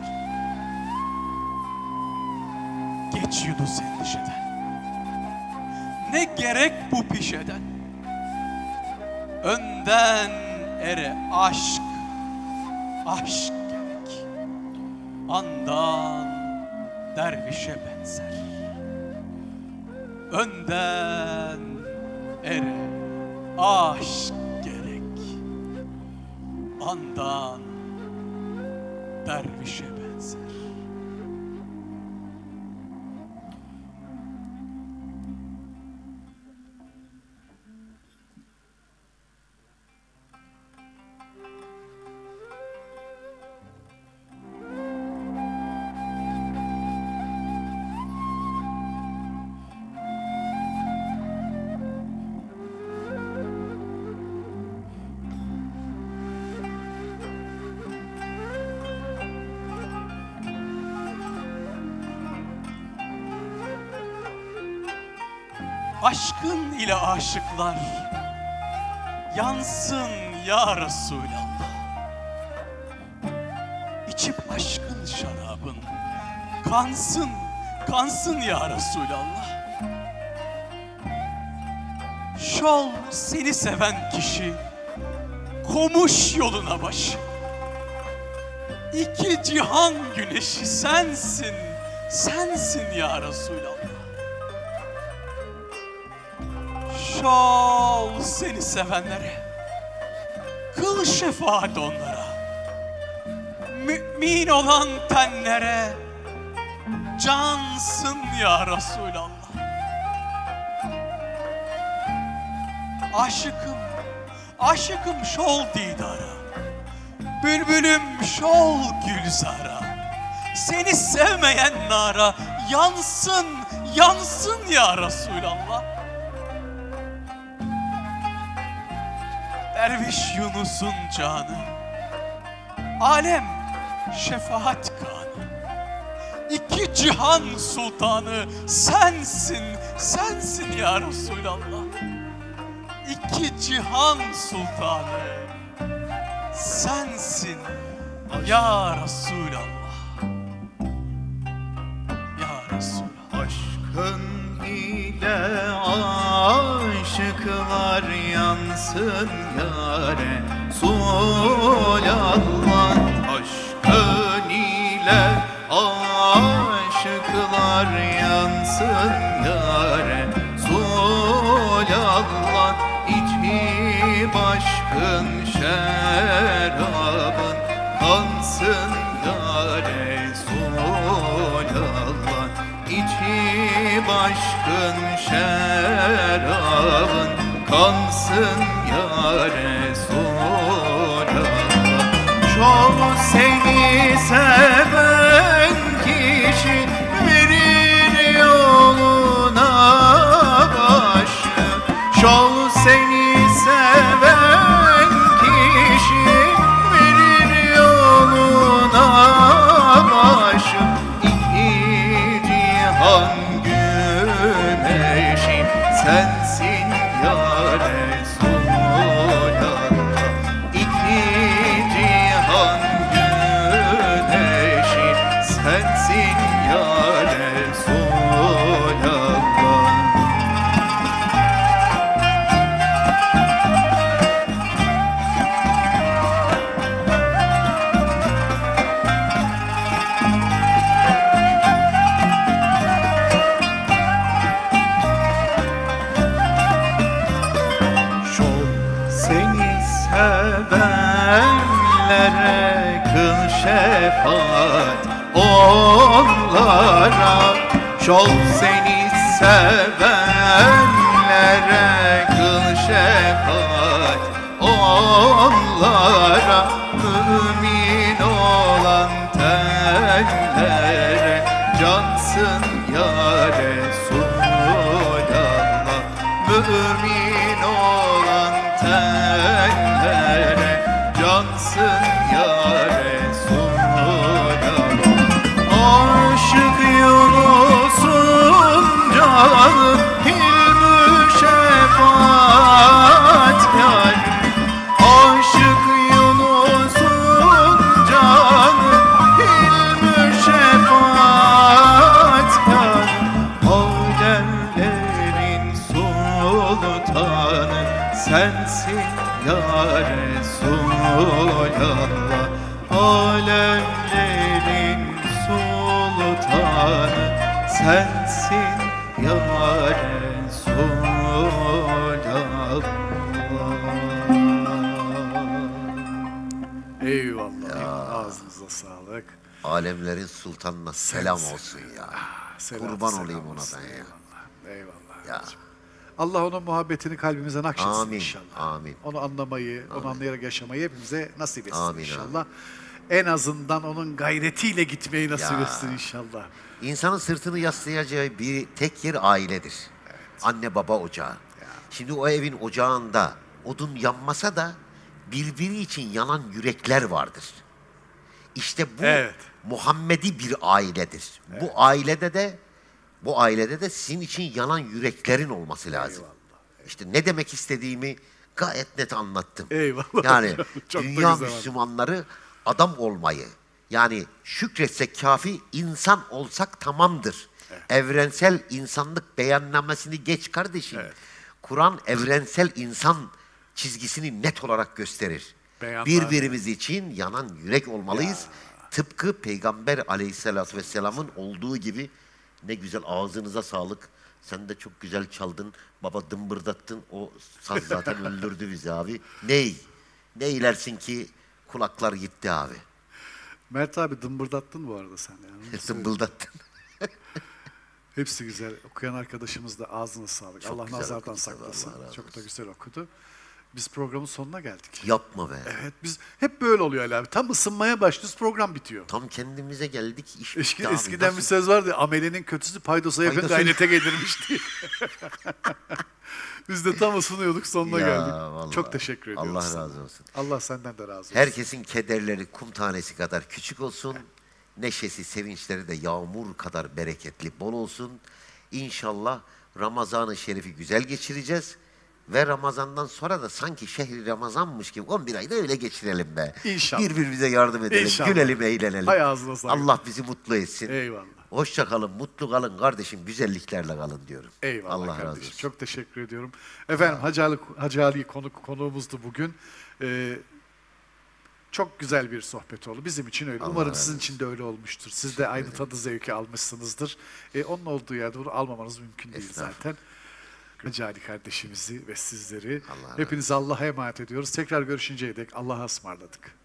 Geç Yunus endişeden. Ne gerek bu pişeden? Önden ere aşk, aşk gerek. Andan dervişe benzer önden ere aşk gerek andan dervişe ile aşıklar yansın ya Resulallah. İçip aşkın şarabın kansın, kansın ya Resulallah. Şol seni seven kişi komuş yoluna başı. İki cihan güneşi sensin, sensin ya Resulallah. Şol seni sevenlere kıl şefaat onlara. Mümin olan tenlere cansın ya Resulallah. Aşıkım, aşıkım şol didara. Bülbülüm şol gülzara. Seni sevmeyen nara yansın, yansın ya Resulallah. Derviş Yunus'un canı. Alem şefaat kanı. İki cihan sultanı sensin, sensin ya Resulallah. İki cihan sultanı sensin ya Resulallah. Ya Resulallah. Aşkın ile aşıklar yansın yare. Sulallah Aşkın ile aşıklar yansın yare. Sulallah İçi başkın şerabın kansın İçi başkın şerabın kansın ya Resulallah Çok seni seven muhabbetini kalbimize nakşetsin Amin, inşallah. amin. Onu anlamayı, onu anlayarak yaşamayı hepimize nasip etsin Amin, inşallah. En azından onun gayretiyle gitmeyi nasip Ya. etsin inşallah. İnsanın sırtını yaslayacağı bir tek yer ailedir. Anne baba ocağı. Şimdi o evin ocağında odun yanmasa da birbiri için yanan yürekler vardır. İşte bu Evet. Muhammedi bir ailedir. Bu ailede de bu ailede de sizin için yanan yüreklerin olması lazım. İşte ne demek istediğimi gayet net anlattım. Eyvallah Yani çok dünya Müslümanları adam olmayı yani şükretsek kafi insan olsak tamamdır. Evrensel insanlık beyannamesini geç kardeşim. Kur'an evrensel insan çizgisini net olarak gösterir. Beyanlar. Birbirimiz için yanan yürek olmalıyız. Tıpkı Peygamber aleyhissalatü vesselamın olduğu gibi ne güzel ağzınıza sağlık. Sen de çok güzel çaldın. Baba dımbırdattın. O saz zaten [LAUGHS] öldürdü bizi abi. Ney? Ne ilersin ki kulaklar gitti abi. Mert abi dımbırdattın bu arada sen. Yani. Zımbıldattın. [LAUGHS] [LAUGHS] Hepsi güzel. Okuyan arkadaşımız da ağzına sağlık. Çok Allah nazardan saklasın. Allah Çok da güzel okudu. Biz programın sonuna geldik. Yapma be. Evet biz hep böyle oluyor Ali abi. Tam ısınmaya başlıyoruz program bitiyor. Tam kendimize geldik. iş Eski, bitti abi. eskiden bir Nasıl- söz vardı. Amelenin kötüsü paydosa yakın Paydosa- gayrete gelirmiş diye. [LAUGHS] Biz de tam ısınıyorduk sonuna Ya, geldik. vallahi. Çok teşekkür ediyoruz. Allah sana. razı olsun. Allah senden de razı olsun. Herkesin kederleri kum tanesi kadar küçük olsun. Neşesi, sevinçleri de yağmur kadar bereketli, bol olsun. İnşallah Ramazan-ı Şerif'i güzel geçireceğiz. Ve Ramazan'dan sonra da sanki şehri Ramazanmış gibi 11 ayda öyle geçirelim be. İnşallah. Birbirimize yardım edelim, İnşallah. gülelim, eğlenelim. Hay ağzına sağlık. Allah bizi mutlu etsin. Eyvallah. Hoşça kalın, mutlu kalın kardeşim, güzelliklerle kalın diyorum. Eyvallah Allah razı kardeşim. olsun. Çok teşekkür ediyorum. Efendim Hacı Ali, Hacı Ali konuk, konuğumuzdu bugün. Ee, çok güzel bir sohbet oldu. Bizim için öyle. Allah Umarım razı sizin için de öyle olmuştur. Siz de aynı tadı zevki almışsınızdır. Ee, onun olduğu yerde bunu almamanız mümkün değil zaten. Hacı Ali kardeşimizi ve sizleri Allah hepinizi Allah'a emanet ediyoruz. Tekrar görüşünceye dek Allah'a ısmarladık.